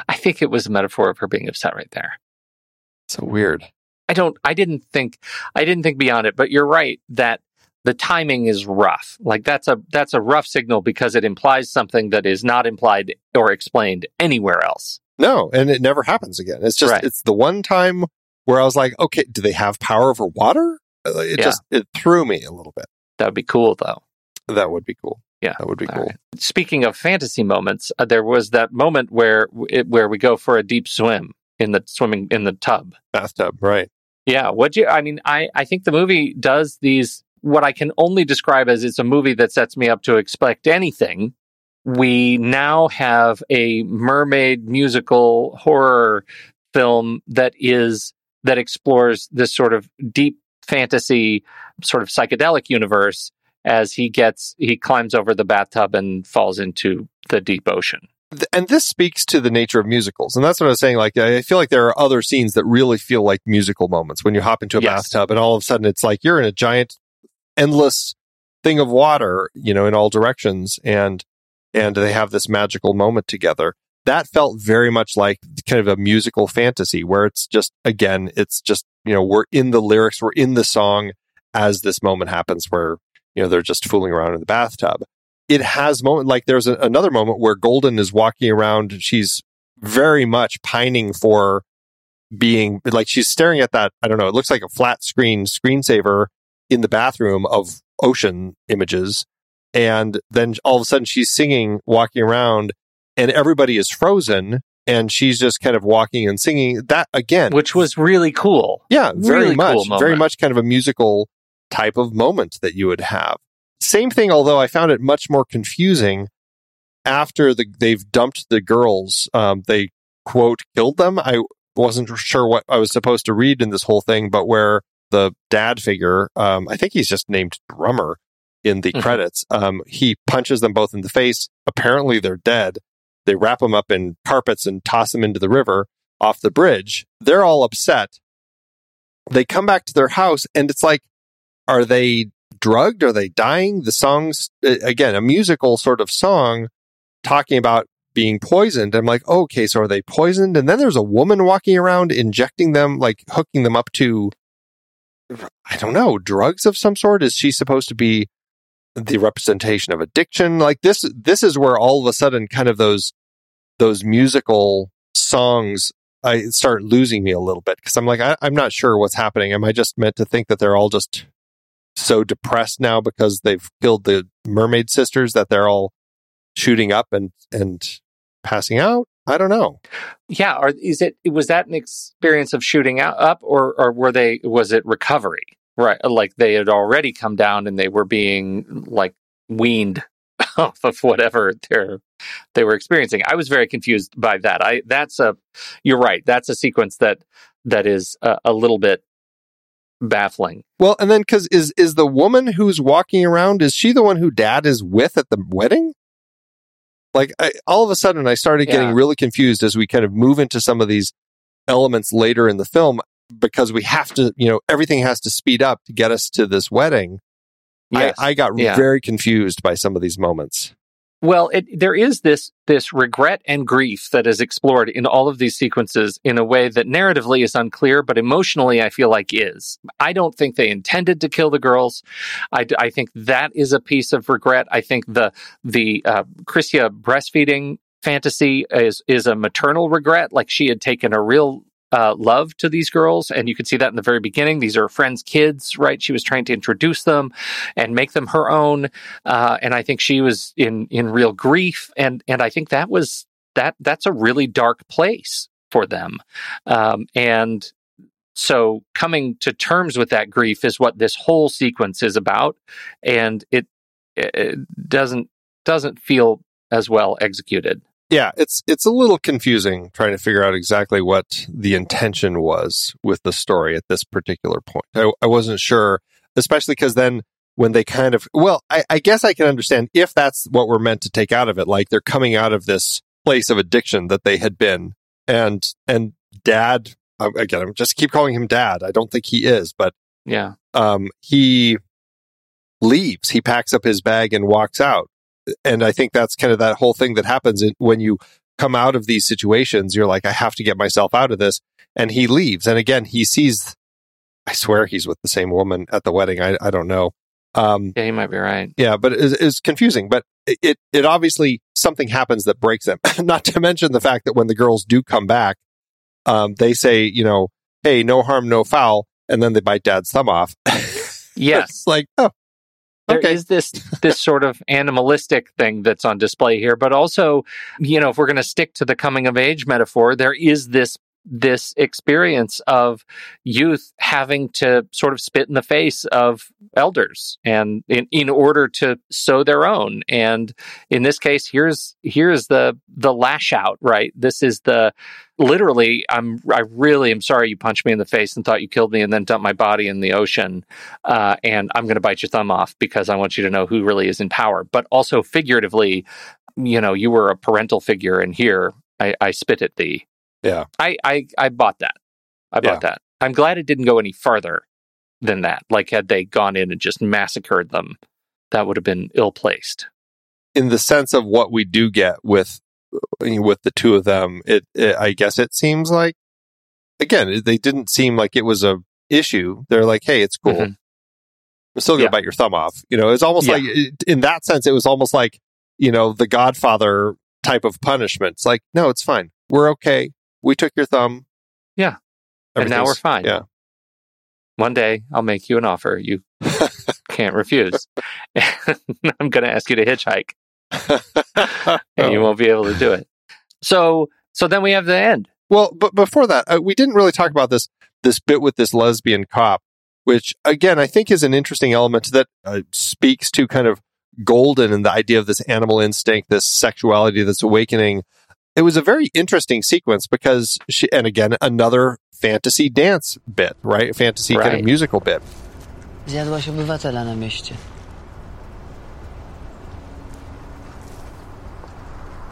I think it was a metaphor of her being upset right there. So weird. I don't, I didn't think, I didn't think beyond it, but you're right that the timing is rough. Like that's a, that's a rough signal because it implies something that is not implied or explained anywhere else. No, and it never happens again. It's just right. it's the one time where I was like, okay, do they have power over water? Uh, it yeah. just it threw me a little bit. That would be cool, though. That would be cool. Yeah, that would be cool. Right. Speaking of fantasy moments, uh, there was that moment where it, where we go for a deep swim in the swimming in the tub, bathtub, right? Yeah. What you? I mean, I I think the movie does these what I can only describe as it's a movie that sets me up to expect anything we now have a mermaid musical horror film that is that explores this sort of deep fantasy sort of psychedelic universe as he gets he climbs over the bathtub and falls into the deep ocean and this speaks to the nature of musicals and that's what i was saying like i feel like there are other scenes that really feel like musical moments when you hop into a yes. bathtub and all of a sudden it's like you're in a giant endless thing of water you know in all directions and and they have this magical moment together. That felt very much like kind of a musical fantasy where it's just, again, it's just, you know, we're in the lyrics, we're in the song as this moment happens where, you know, they're just fooling around in the bathtub. It has moment like there's a, another moment where Golden is walking around. She's very much pining for being like she's staring at that. I don't know. It looks like a flat screen screensaver in the bathroom of ocean images and then all of a sudden she's singing, walking around, and everybody is frozen. And she's just kind of walking and singing that again. Which was really cool. Yeah, very really much. Cool very much kind of a musical type of moment that you would have. Same thing, although I found it much more confusing after the, they've dumped the girls. Um, they quote killed them. I wasn't sure what I was supposed to read in this whole thing, but where the dad figure, um, I think he's just named drummer in the Mhm. credits. Um, he punches them both in the face. Apparently they're dead. They wrap them up in carpets and toss them into the river off the bridge. They're all upset. They come back to their house and it's like, are they drugged? Are they dying? The songs, again, a musical sort of song talking about being poisoned. I'm like, okay, so are they poisoned? And then there's a woman walking around injecting them, like hooking them up to, I don't know, drugs of some sort. Is she supposed to be the representation of addiction? Like this, this is where all of a sudden kind of those, those musical songs, I start losing me a little bit because I'm like, I, I'm not sure what's happening. Am I just meant to think that they're all just so depressed now because they've killed the mermaid sisters that they're all shooting up and, and passing out? I don't know. Yeah, or is it was that an experience of shooting out up or or were they was it recovery? Right, like they had already come down and they were being like weaned off of whatever they're they were experiencing. I was very confused by that. I that's a you're right. That's a sequence that that is a, a little bit baffling. Well, and then because is is the woman who's walking around is she the one who dad is with at the wedding? Like I, all of a sudden, I started getting Yeah. really confused as we kind of move into some of these elements later in the film because we have to, you know, everything has to speed up to get us to this wedding. Yes. I, I got Yeah. very confused by some of these moments. Well, it, there is this this regret and grief that is explored in all of these sequences in a way that narratively is unclear, but emotionally I feel like is. I don't think they intended to kill the girls. I, I think that is a piece of regret. I think the the uh, Krysia breastfeeding fantasy is is a maternal regret, like she had taken a real uh, love to these girls, and you could see that in the very beginning. These are friends' kids, right? She was trying to introduce them and make them her own, uh, and I think she was in in real grief, and and I think that was that that's a really dark place for them, um, and so coming to terms with that grief is what this whole sequence is about, and it, it doesn't doesn't feel as well executed. Yeah, it's it's a little confusing trying to figure out exactly what the intention was with the story at this particular point. I, I wasn't sure, especially because then when they kind of well, I, I guess I can understand if that's what we're meant to take out of it. Like they're coming out of this place of addiction that they had been, and and dad again, I'm just keep calling him dad. I don't think he is, but Yeah, um, he leaves. He packs up his bag and walks out. And I think that's kind of that whole thing that happens when you come out of these situations. You're like, I have to get myself out of this. And he leaves. And again, he sees, I swear he's with the same woman at the wedding. I, I don't know. Um, yeah, you might be right. yeah, but it's, it's confusing. But it, it, it obviously something happens that breaks them. Not to mention the fact that when the girls do come back, um, they say, you know, hey, no harm, no foul. And then they bite dad's thumb off. Yes, it's like, oh, There is okay. this this sort of animalistic thing that's on display here, but also, you know, if we're going to stick to the coming of age metaphor, there is this this experience of youth having to sort of spit in the face of elders and in, in order to sow their own. And in this case here's here's the the lash out right? This is the literally i'm i really am sorry you punched me in the face and thought you killed me and then dumped my body in the ocean uh, and i'm going to bite your thumb off because i want you to know who really is in power. But also figuratively you know you were a parental figure and here i, I spit at thee Yeah. I, I I bought that. I bought that. I'm glad it didn't go any farther than that. Like had they gone in and just massacred them, that would have been ill placed. in the sense of what we do get with with the two of them, it, it I guess it seems like again they didn't seem like it was a issue. They're like, hey, it's cool. Mhm. I'm still gonna Yeah. bite your thumb off. You know, it's almost Yeah. like in that sense, it was almost like you know the Godfather type of punishment. It's like, no, it's fine. We're okay. We took your thumb. Yeah. And now we're fine. Yeah. One day I'll make you an offer you can't refuse. I'm going to ask you to hitchhike, and you won't be able to do it. So so then we have the end. Well, but before that, uh, we didn't really talk about this this bit with this lesbian cop, which again I think is an interesting element that uh, speaks to kind of Golden and the idea of this animal instinct, this sexuality that's awakening. It was a very interesting sequence because she, and again, another fantasy dance bit, right? Fantasy kind of musical bit. Zjadłaś obywatela na mieście.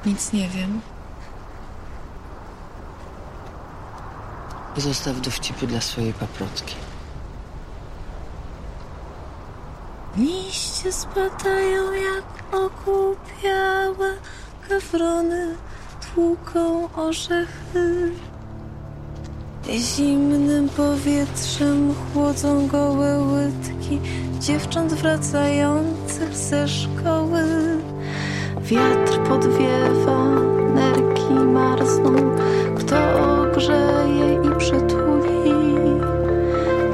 Nic nie wiem. Zostaw dowcipy dla swojej paprotki. Liście spadają jak okupiałe Kefrony tłuką orzechy. Zimnym powietrzem chłodzą gołe łydki Dziewcząt wracających ze szkoły. Wiatr podwiewa, nerki marzną Kto ogrzeje i przytuli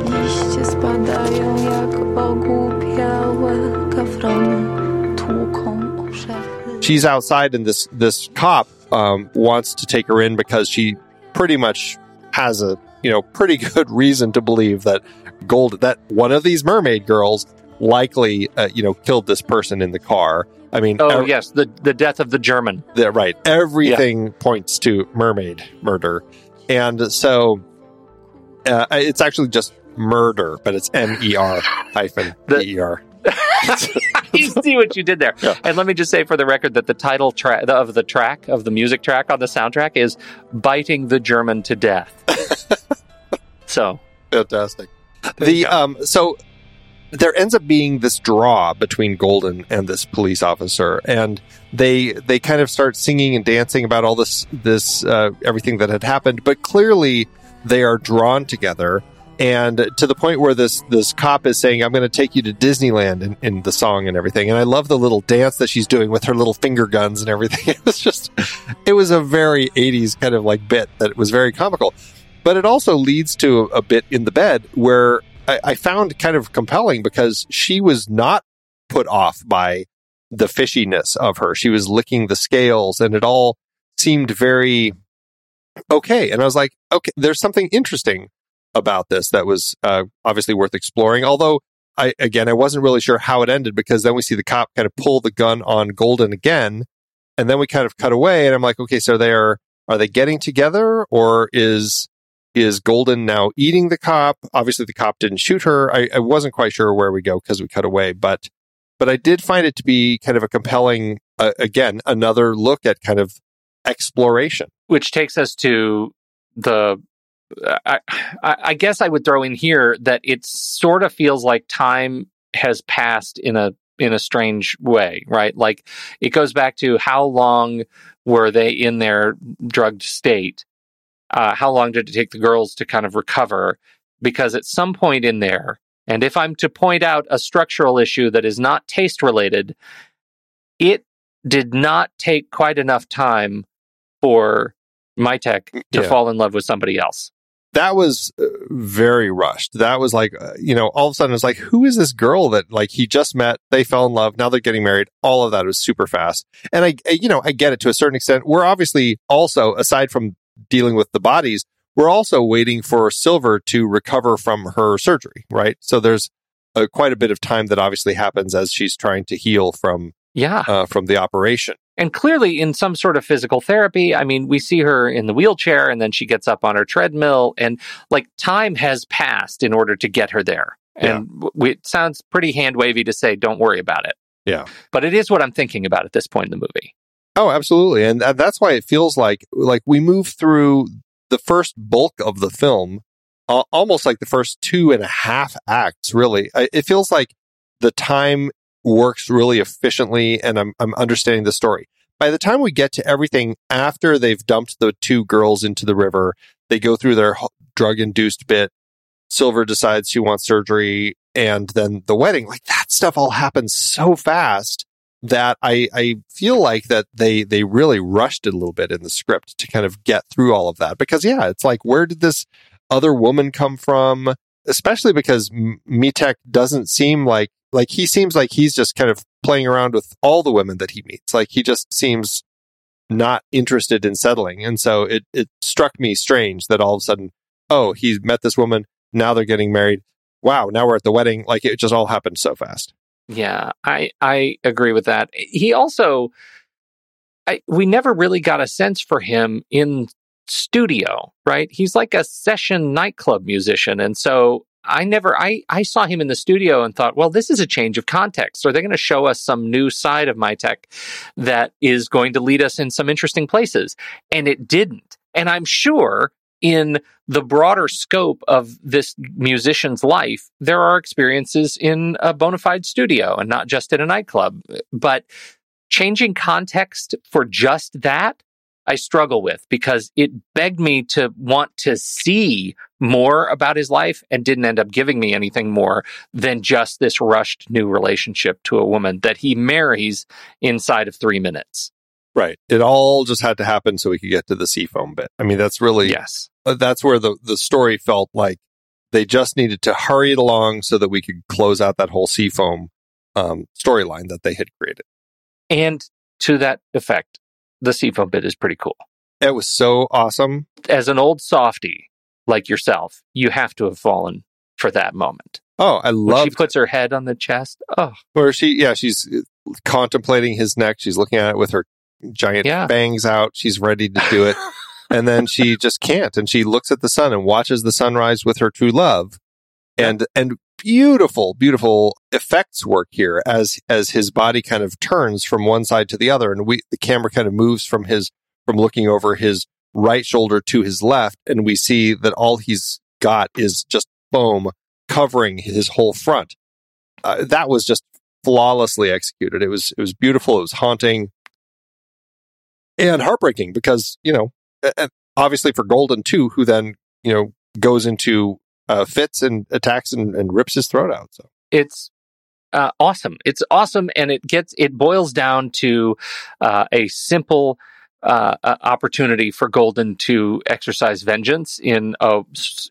Liście spadają jak ogłupiałe Kafrony tłuką orzechy. She's outside, and this this cop um, wants to take her in because she pretty much has a you know pretty good reason to believe that gold that one of these mermaid girls likely uh, you know killed this person in the car. I mean, Oh ev- yes, the the death of the German. Yeah, right. Everything points to mermaid murder. And so uh, it's actually just murder, but it's M E R hyphen E R. you see what you did there. And let me just say for the record that the title track of the track of the music track on the soundtrack is "Biting the German to Death." so Fantastic. The um so there ends up being this draw between Golden and this police officer, and they they kind of start singing and dancing about all this this uh, everything that had happened, but clearly they are drawn together, and to the point where this this cop is saying, "I'm going to take you to Disneyland" in, in the song and everything, and I love the little dance that she's doing with her little finger guns and everything. It was just, it was a very 80s kind of like bit that was very comical but it also leads to a, a bit in the bed where I, I found kind of compelling because she was not put off by the fishiness of her. She was licking the scales and it all seemed very okay. And I was like, okay, there's something interesting about this that was uh, obviously worth exploring. Although I, again, I wasn't really sure how it ended because then we see the cop kind of pull the gun on Golden again. And then we kind of cut away and I'm like, okay, so they're, are they getting together or is, is Golden now eating the cop? Obviously, the cop didn't shoot her. I, I wasn't quite sure where we go because we cut away, but but I did find it to be kind of a compelling, uh, again, another look at kind of exploration. which takes us to the I, I guess I would throw in here that it sort of feels like time has passed in a in a strange way, right? Like it goes back to how long were they in their drugged state? Uh, how long did it take the girls to kind of recover? Because at some point in there, and if I'm to point out a structural issue that is not taste related, it did not take quite enough time for Mietek to Yeah. fall in love with somebody else. That was uh, very rushed. That was like, uh, you know, all of a sudden it's like, who is this girl that like he just met? They fell in love. Now they're getting married. All of that was super fast. And I, you know, I get it to a certain extent. We're obviously also, aside from dealing with the bodies, we're also waiting for Silver to recover from her surgery, right? So there's uh, quite a bit of time that obviously happens as she's trying to heal from, Yeah. uh, from the operation. And clearly, in some sort of physical therapy, I mean, we see her in the wheelchair and then she gets up on her treadmill, and like time has passed in order to get her there. And w we, it sounds pretty hand wavy to say, don't worry about it. Yeah. But it is what I'm thinking about at this point in the movie. Oh, absolutely. And th- that's why it feels like like we move through the first bulk of the film, uh, almost like the first two and a half acts. Really, I, it feels like the time works really efficiently, and I'm I'm understanding the story. By the time we get to everything after they've dumped the two girls into the river, they go through their drug induced bit. Silver decides she wants surgery, and then the wedding. Like that stuff all happens so fast that I, I feel like that they they really rushed it a little bit in the script to kind of get through all of that because yeah it's like where did this other woman come from especially because Mietek doesn't seem like like he seems like he's just kind of playing around with all the women that he meets like he just seems not interested in settling and so it it struck me strange that all of a sudden oh he's met this woman now they're getting married wow now we're at the wedding like it just all happened so fast Yeah, I I agree with that. He also I, we never really got a sense for him in studio, right? He's like a session nightclub musician. And so I never, I, I saw him in the studio and thought, well, this is a change of context. Are they going to show us some new side of Mietek that is going to lead us in some interesting places? And it didn't. And I'm sure in the broader scope of this musician's life, there are experiences in a bona fide studio and not just in a nightclub. But changing context for just that, I struggle with because it begged me to want to see more about his life and didn't end up giving me anything more than just this rushed new relationship to a woman that he marries inside of three minutes. Right. It all just had to happen so we could get to the seafoam bit. I mean, that's really yes. Uh, that's where the the story felt like they just needed to hurry it along so that we could close out that whole seafoam um, storyline that they had created. And to that effect, the seafoam bit is pretty cool. It was so awesome. As an old softy like yourself, you have to have fallen for that moment. Oh, I love. She puts her head on the chest. Oh, where she, yeah, she's uh, contemplating his neck. She's looking at it with her giant Yeah. bangs out. She's ready to do it. and then she just can't. And she looks at the sun and watches the sunrise with her true love. And, and beautiful, beautiful effects work here as, as his body kind of turns from one side to the other. And we, the camera kind of moves from his, from looking over his right shoulder to his left. And we see that all he's got is just foam covering his whole front. Uh, that was just flawlessly executed. It was, it was beautiful. It was haunting and heartbreaking because you know obviously for golden too who then you know goes into uh, fits and attacks and, and rips his throat out so it's uh, awesome. It's awesome, and it gets it boils down to uh, a simple uh, uh, opportunity for Golden to exercise vengeance in a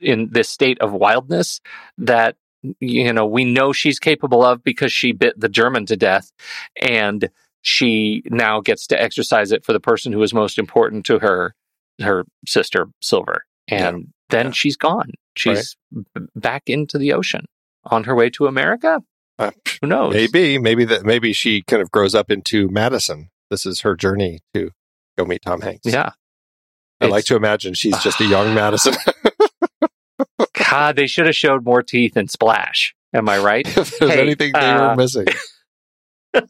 in this state of wildness that you know we know she's capable of because she bit the German to death, and she now gets to exercise it for the person who is most important to her, her sister Silver, and then she's gone. She's b- back into the ocean on her way to America. Uh, Who knows? maybe maybe that maybe she kind of grows up into Madison this is her journey to go meet Tom Hanks Yeah. I like to imagine she's just a young Madison God, they should have showed more teeth in Splash. Am I right? if there's Hey, anything they uh, were missing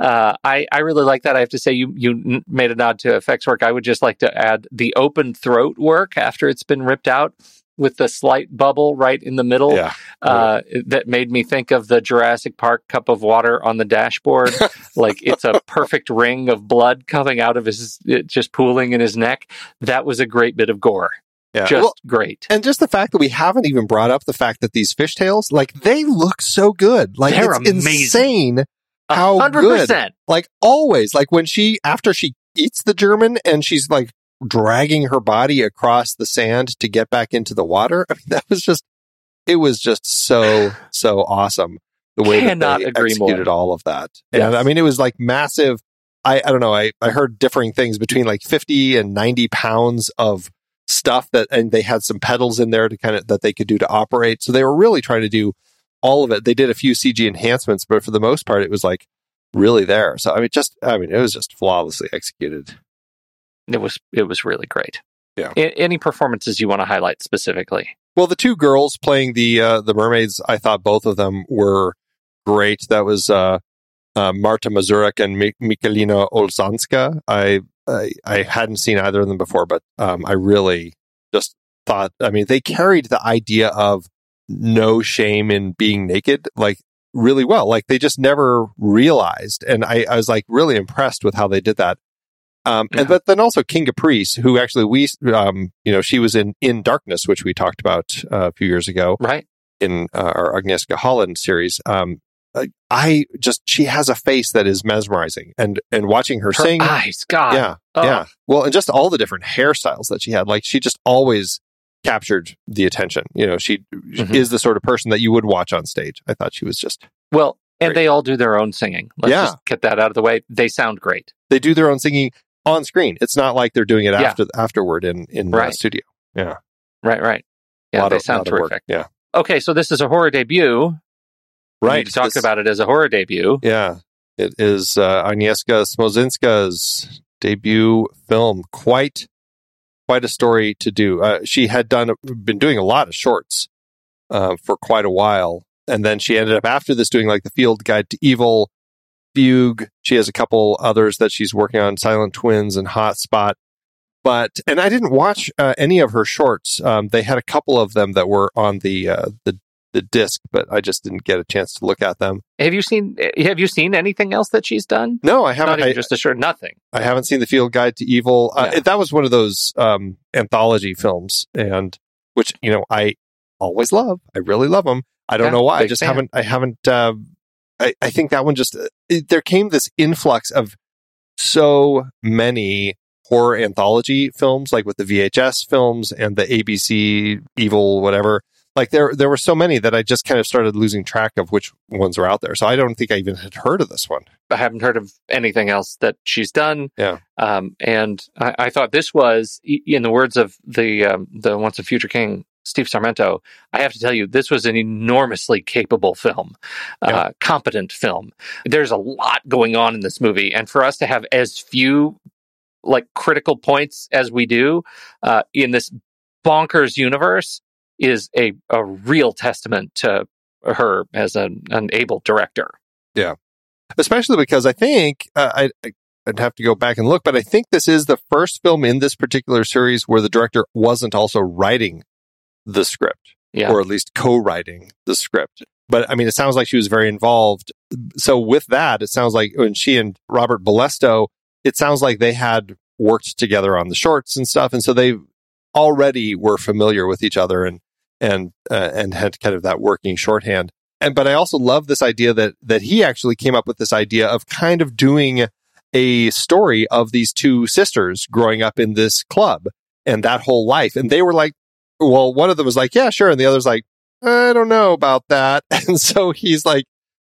Uh, I I really like that. I have to say, you you made a nod to effects work. I would just like to add the open throat work after it's been ripped out with the slight bubble right in the middle. yeah Uh, that made me think of the Jurassic Park cup of water on the dashboard. like it's a perfect ring of blood coming out of his, it just pooling in his neck. That was a great bit of gore. yeah Just Well, great. and just the fact that we haven't even brought up the fact that these fishtails like they look so good like They're it's amazing. insane how hundred good percent. like always like when she after she eats the german and she's like dragging her body across the sand to get back into the water i mean that was just it was just so so awesome the way Cannot that they agree more. executed all of that and Yes. i mean it was like massive i i don't know i i heard differing things between like 50 and 90 pounds of stuff that and they had some pedals in there to kind of that they could do to operate so they were really trying to do all of it they did a few cg enhancements but for the most part it was like really there. So I mean, just I mean, it was just flawlessly executed. It was it was really great. Yeah. A- any performances you want to highlight specifically? Well, the two girls playing the uh, the mermaids, I thought both of them were great. That was uh, uh, Marta Mazurek and Mi- Michalina Olszańska. I, I I hadn't seen either of them before, but um, I really just thought. I mean, they carried the idea of no shame in being naked, like really well. Like they just never realized, and I, I was like really impressed with how they did that. Um, and but then also Kinga Preis, who actually we, um, you know, she was in In Darkness, which we talked about uh, a few years ago, right? In uh, our Agnieszka Holland series. Um, I- I just she has a face that is mesmerizing, and and watching her, Her sing, eyes, God. yeah, Oh. yeah. Well, and just all the different hairstyles that she had, like she just always captured the attention. You know, she Mhm. is the sort of person that you would watch on stage. I thought she was just Well, and they all do their own singing. Let's Yeah. just get that out of the way. They sound great. they do their own singing on screen. It's not like they're doing it Yeah. after afterward in in the studio. Yeah, Right, right. Yeah, they of- sound terrific. Yeah, Okay, so this is a horror debut. We right. need to talk This- about it as a horror debut. Yeah, It is uh, Agnieszka Smoczynska's debut film. Quite, quite a story to do. Uh, she had done, been doing a lot of shorts uh, for quite a while, and then she ended up after this doing like the Field Guide to Evil, Fugue. She has a couple others that she's working on, Silent Twins and Hotspot. But and I didn't watch uh, any of her shorts. Um, they had a couple of them that were on the uh, the the disc, but I just didn't get a chance to look at them. Have you seen Have you seen anything else that she's done? No, I haven't. Not even I, just assured. Nothing. I haven't seen the Field Guide to Evil. Uh. That was one of those um, anthology films, and which you know I always love. I really love them. I don't Yeah, know why. I just fan. haven't. I haven't. Uh, I, I think that one just uh, it, there came this influx of so many horror anthology films, like with the VHS films and the ABC Evil whatever. Like there, there were so many that I just kind of started losing track of which ones were out there. So I don't think I even had heard of this one. I haven't heard of anything else that she's done. Yeah. Um, and I, I thought this was, in the words of the um, the Once a Future King, Steve Sarmento. I have to tell you, this was an enormously capable film, uh, competent film. There's a lot going on in this movie, and for us to have as few like critical points as we do uh, in this bonkers universe is a a real testament to her as an, an able director. Yeah. Especially because I think uh, I, I'd have to go back and look, but I think this is the first film in this particular series where the director wasn't also writing the script, Yeah. or at least co-writing the script. But I mean, it sounds like she was very involved. So with that, it sounds like when she and Robert Bolesto, it sounds like they had worked together on the shorts and stuff, and so they already were familiar with each other and and uh, and had kind of that working shorthand. And but I also love this idea that that he actually came up with this idea of kind of doing a story of these two sisters growing up in this club and that whole life. And they were like, well, one of them was like, yeah, sure. And the other's like, I don't know about that. And so he's like,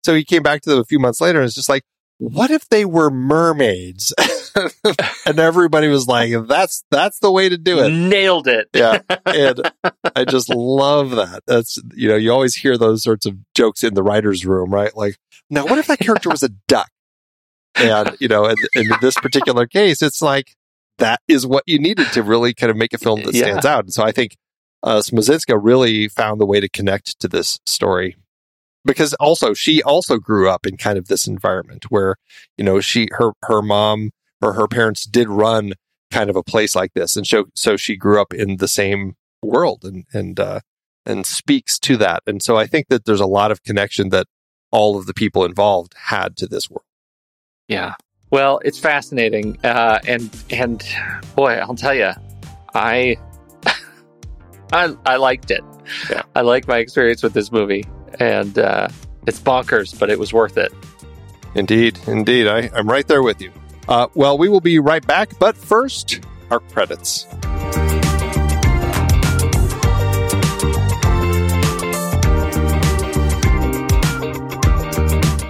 so he came back to them a few months later and it's just like, what if they were mermaids? and everybody was like, that's, that's the way to do it. Nailed it. Yeah. And I just love that. That's, you know, you always hear those sorts of jokes in the writer's room, right? Like, now what if that character was a duck? And, you know, in, in this particular case, it's like, that is what you needed to really kind of make a film that Yeah. stands out. And so I think uh, Smoczynska really found the way to connect to this story because also she also grew up in kind of this environment where, you know, she, her, her mom or her parents did run kind of a place like this. And so, so she grew up in the same world and, and, uh, and speaks to that. And so I think that there's a lot of connection that all of the people involved had to this world. Yeah. Well, it's fascinating, uh, and and boy, I'll tell you, I I I liked it. Yeah. I liked my experience with this movie, and uh, it's bonkers, but it was worth it. Indeed, indeed. I, I'm right there with you. Uh, well, we will be right back, but first, our credits.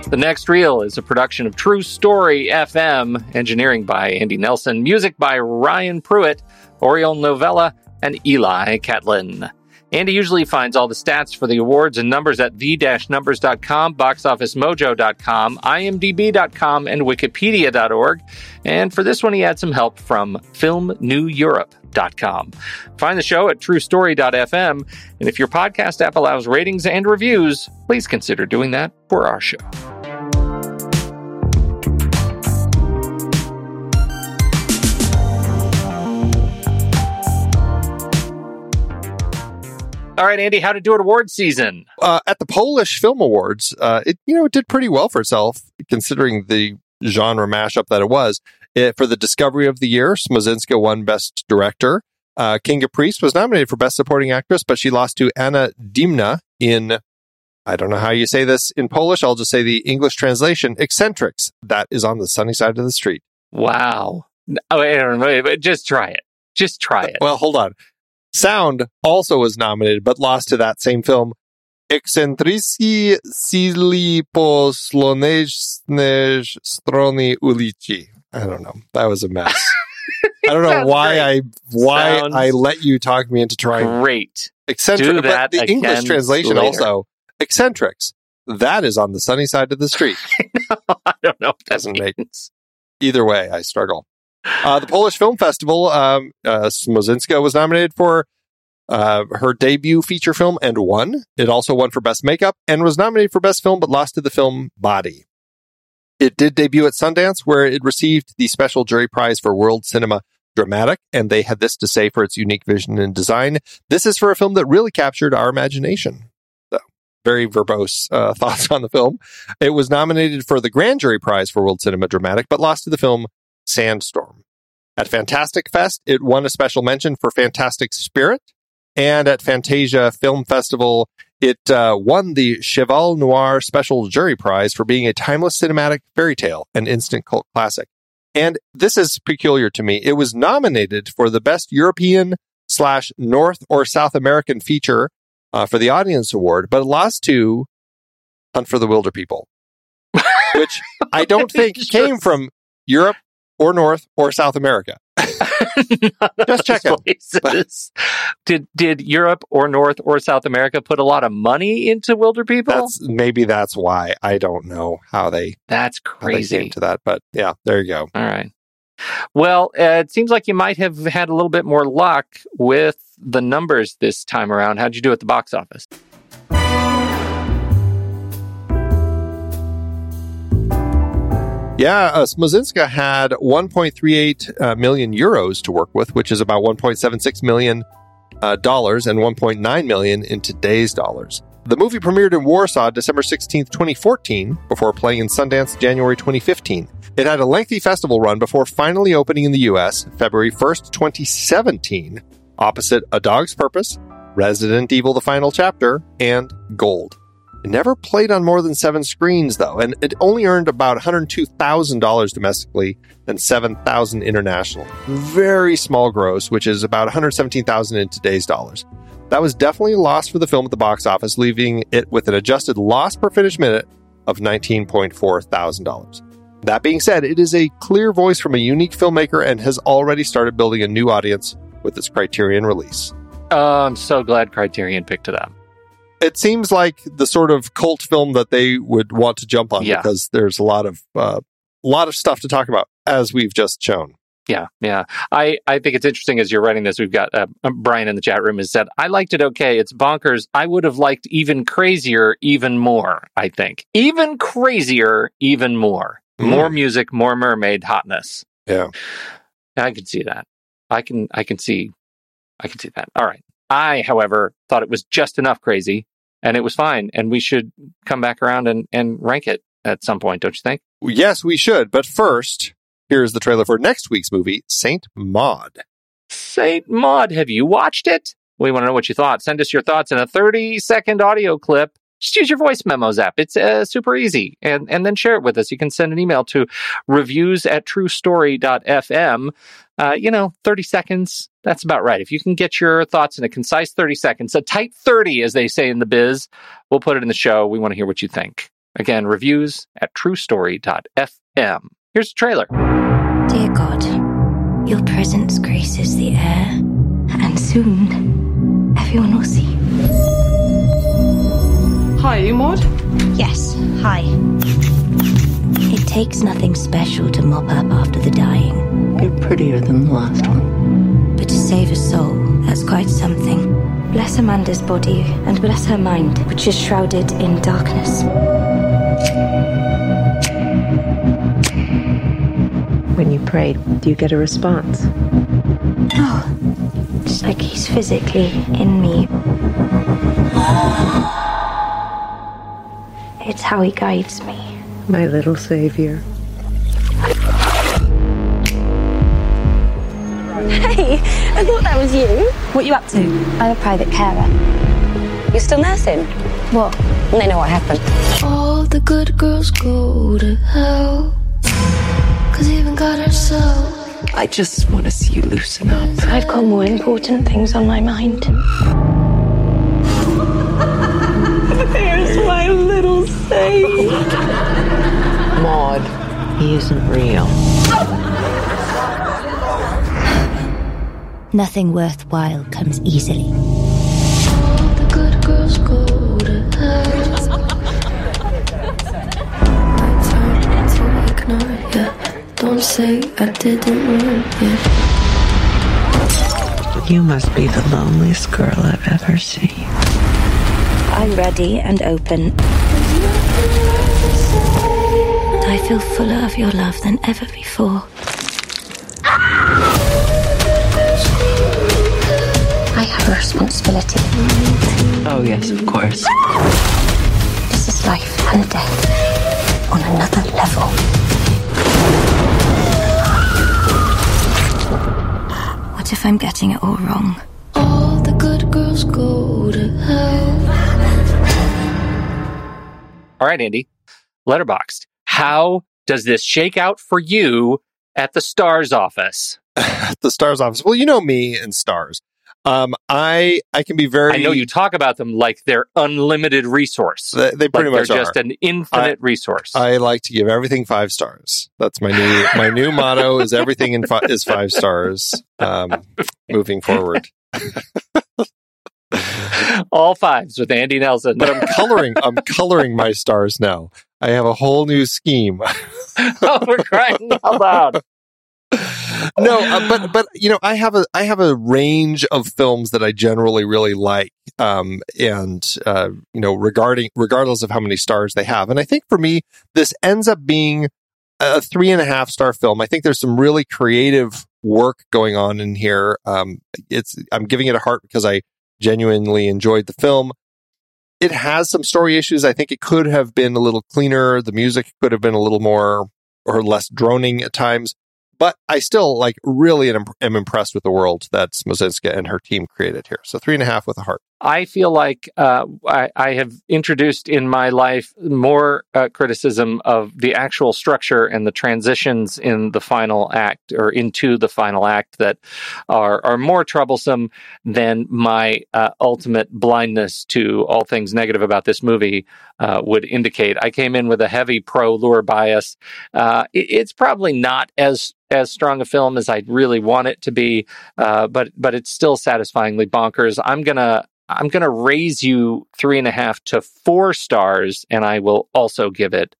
The Next Reel is a production of True Story FM, engineering by Andy Nelson, music by Ryan Pruitt, Oriole Novella, and Eli Catlin. Andy usually finds all the stats for the awards and numbers at the-numbers.com, boxofficemojo.com, imdb.com, and wikipedia.org. And for this one, he had some help from filmneweurope.com. Find the show at truestory.fm. And if your podcast app allows ratings and reviews, please consider doing that for our show. All right, Andy, how to do it award season? Uh, at the Polish Film Awards, uh, it you know it did pretty well for itself considering the genre mashup that it was. It, for the Discovery of the Year, Smoczynska won Best Director. Uh, Kinga Preis was nominated for Best Supporting Actress, but she lost to Anna Dymna in I don't know how you say this in Polish. I'll just say the English translation, Eccentrics. That is on the sunny side of the street. Wow. Oh, wait, just try it. Just try it. Well, hold on. Sound also was nominated, but lost to that same film. Eccentrici sili po słonecznej strony ulicy. I don't know. That was a mess. I don't know why great. I why Sounds I let you talk me into trying Great. eccentric. Do But the English translation later. also eccentrics. that is on the sunny side of the street. I don't know. If that Doesn't make either way. I struggle. Uh, the Polish Film Festival, um, uh, Smoczynska was nominated for uh, her debut feature film and won. It also won for Best Makeup and was nominated for Best Film, but lost to the film Body. It did debut at Sundance, where it received the special jury prize for World Cinema Dramatic, and they had this to say for its unique vision and design. This is for a film that really captured our imagination. Very verbose uh, thoughts on the film. It was nominated for the Grand Jury Prize for World Cinema Dramatic, but lost to the film Sandstorm. At Fantastic Fest, it won a special mention for Fantastic Spirit, and at Fantasia Film Festival, it uh, won the Cheval Noir Special Jury Prize for being a timeless cinematic fairy tale, an instant cult classic. And this is peculiar to me. It was nominated for the best European slash North or South American feature uh, for the Audience Award, but it lost to Hunt for the Wilderpeople, which I don't think came from Europe or North or South America. Just check Places. Did did Europe or North or South America put a lot of money into Wilderpeople? That's maybe that's why. I don't know how they That's how they crazy. came to that, but yeah, there you go. All right. Well, uh, it seems like you might have had a little bit more luck with the numbers this time around. How'd you do at the box office? Yeah, uh, Smoczynska had 1.38 uh, million euros to work with, which is about 1.76 million uh, dollars and 1.9 million in today's dollars. The movie premiered in Warsaw December 16th, 2014, before playing in Sundance January 2015. It had a lengthy festival run before finally opening in the US February 1st, 2017, opposite A Dog's Purpose, Resident Evil The Final Chapter, and Gold. It never played on more than seven screens, though, and it only earned about $102,000 domestically and $7,000 internationally. Very small gross, which is about $117,000 in today's dollars. That was definitely a loss for the film at the box office, leaving it with an adjusted loss per finished minute of $19.4 thousand. That being said, it is a clear voice from a unique filmmaker and has already started building a new audience with its Criterion release. Oh, I'm so glad Criterion picked it up. It seems like the sort of cult film that they would want to jump on Yeah. because there's a lot of uh, lot of stuff to talk about, as we've just shown. Yeah, yeah. I, I think it's interesting as you're writing this. We've got uh, Brian in the chat room has said, I liked it okay. It's bonkers. I would have liked even crazier, even more, I think. Even crazier, even more. More music, more mermaid hotness. Yeah. I can see that. I can I can see I can see that. All right. I, however, thought it was just enough crazy and it was fine. And we should come back around and, and rank it at some point, don't you think? Yes, we should. But first, here's the trailer for next week's movie, Saint Maud. Saint Maud, have you watched it? We want to know what you thought. Send us your thoughts in a 30 second audio clip. Just use your voice memos app. It's uh, super easy. And, and then share it with us. You can send an email to reviews at truestory.fm. Uh, you know, 30 seconds. That's about right. If you can get your thoughts in a concise 30 seconds, a tight 30, as they say in the biz, we'll put it in the show. We want to hear what you think. Again, reviews at truestory.fm. Here's the trailer. Dear God, your presence graces the air, and soon everyone will see. Hi, you Maud? Yes, hi. It takes nothing special to mop up after the dying. You're prettier than the last one. But to save a soul, that's quite something. Bless Amanda's body and bless her mind, which is shrouded in darkness. When you pray, do you get a response? Oh, it's like he's physically in me. It's how he guides me. My little savior. Hey, I thought that was you. What you up to? I'm a private carer. You're still nursing? What? They know what happened. All the good girls go to hell. Cause even God herself. I just want to see you loosen up. I've got more important things on my mind. say. Maud, he isn't real. Nothing worthwhile comes easily. Don't say I didn't warn you. You must be the loneliest girl I've ever seen. I'm ready and open. And I feel fuller of your love than ever before. I have a responsibility. Oh, yes, of course. This is life and death on another level. What if I'm getting it all wrong? All the good girls go to hell. All right, Andy. Letterboxd. How does this shake out for you at the Stars office? the stars office. Well, you know me and stars. Um, I I can be very. I know you talk about them like they're unlimited resource. They, they pretty like much they're are. just an infinite resource. I like to give everything five stars. That's my new my new motto is everything in fi- is five stars. Um, moving forward, All fives with Andy Nelson. but I'm coloring. I'm coloring my stars now. I have a whole new scheme. oh, we're crying out loud. no, uh, but but you know, I have a I have a range of films that I generally really like, um, and uh, you know, regarding regardless of how many stars they have, and I think for me, this ends up being a three and a half star film. I think there's some really creative work going on in here. Um, it's I'm giving it a heart because I genuinely enjoyed the film. It has some story issues. I think it could have been a little cleaner. The music could have been a little more or less droning at times but I still like really am, am impressed with the world that Smoczynska and her team created here. So three and a half with a heart. I feel like uh, I, I have introduced in my life more uh, criticism of the actual structure and the transitions in the final act or into the final act that are are more troublesome than my uh, ultimate blindness to all things negative about this movie uh, would indicate. I came in with a heavy pro lure bias. Uh, it, it's probably not as as strong a film as I really want it to be, uh, but but it's still satisfyingly bonkers. I'm gonna I'm gonna raise you three and a half to four stars, and I will also give it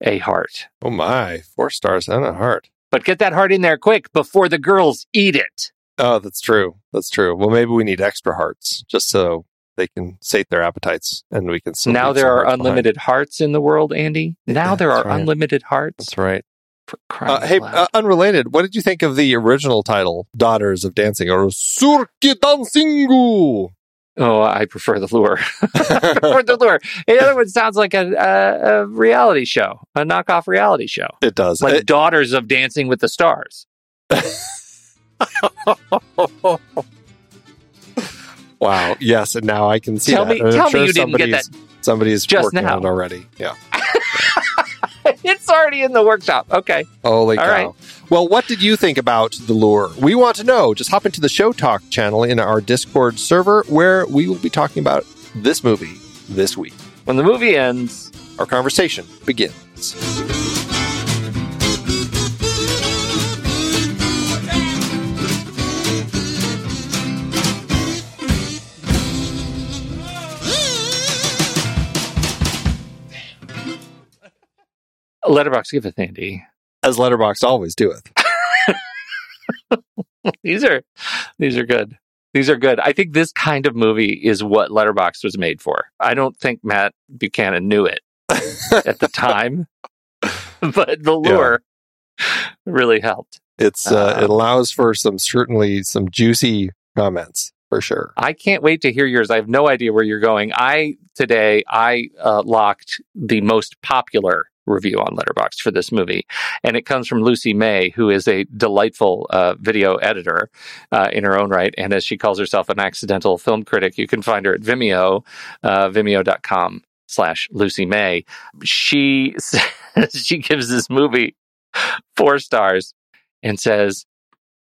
a heart. Oh my, four stars and a heart. But get that heart in there quick before the girls eat it. Oh, that's true. That's true. Well, maybe we need extra hearts just so they can sate their appetites and we can. Now there are unlimited hearts in the world, Andy. Now Yeah, there are right. unlimited hearts. That's right. Uh, hey, uh, unrelated. What did you think of the original title, "Daughters of Dancing" or "Córki Dancingu"? Oh, I prefer the lure. Prefer the lure. The other one sounds like a, a, a reality show, a knockoff reality show, It does. like It- Daughters of Dancing with the Stars. wow. Yes, and now I can see Tell that. me- And tell me you didn't get somebody's- Somebody's just working now. on it already. Yeah. it's already in the workshop. Okay. Holy All cow. right. Well, what did you think about the lure? We want to know. Just hop into the Show Talk channel in our Discord server where we will be talking about this movie this week. When the movie ends, Our conversation begins. Letterboxd give it, Andy. As Letterboxd always doeth. these are these are good. These are good. I think this kind of movie is what Letterboxd was made for. I don't think Matt Buchanan knew it at the time, but the lure really helped. It's uh, Um, it allows for some certainly some juicy comments for sure. I can't wait to hear yours. I have no idea where you're going. I today I uh, locked the most popular review on Letterboxd for this movie, and it comes from Lucy May, who is a delightful uh, video editor uh, in her own right, and as she calls herself an accidental film critic, you can find her at Vimeo, uh, Vimeo.com slash Lucy May. She she gives this movie four stars and says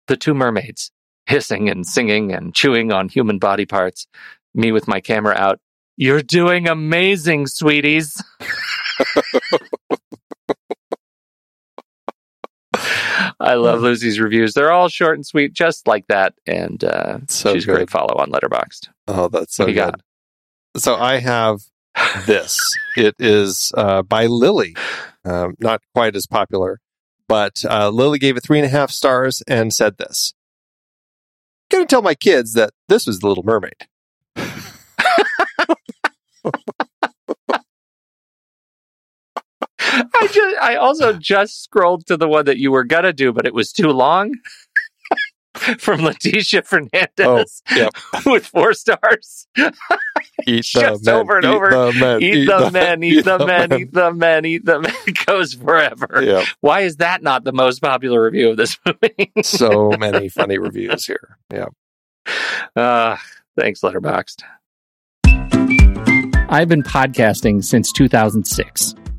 the two mermaids hissing and singing and chewing on human body parts. Me with my camera out. You're doing amazing, sweeties. I love Lucy's reviews. They're all short and sweet, just like that. And uh, So she's a good. great follow on Letterboxd. Oh, that's so What good. got? So I have this. it is uh, by Lily. Um, not quite as popular, But uh, Lily gave it three and a half stars and said this. Gonna tell my kids that this was The Little Mermaid. I just I also just scrolled to the one that you were gonna do, but it was too long. From Leticia Fernandez Oh, yep. with four stars. Eat just the men, over and eat over. the men, eat, the, men, eat the men, eat the men, eat the men. It goes forever. Yep. Why is that not the most popular review of this movie? so many funny reviews here. Yeah. Uh, thanks, Letterboxd. I've been podcasting since 2006.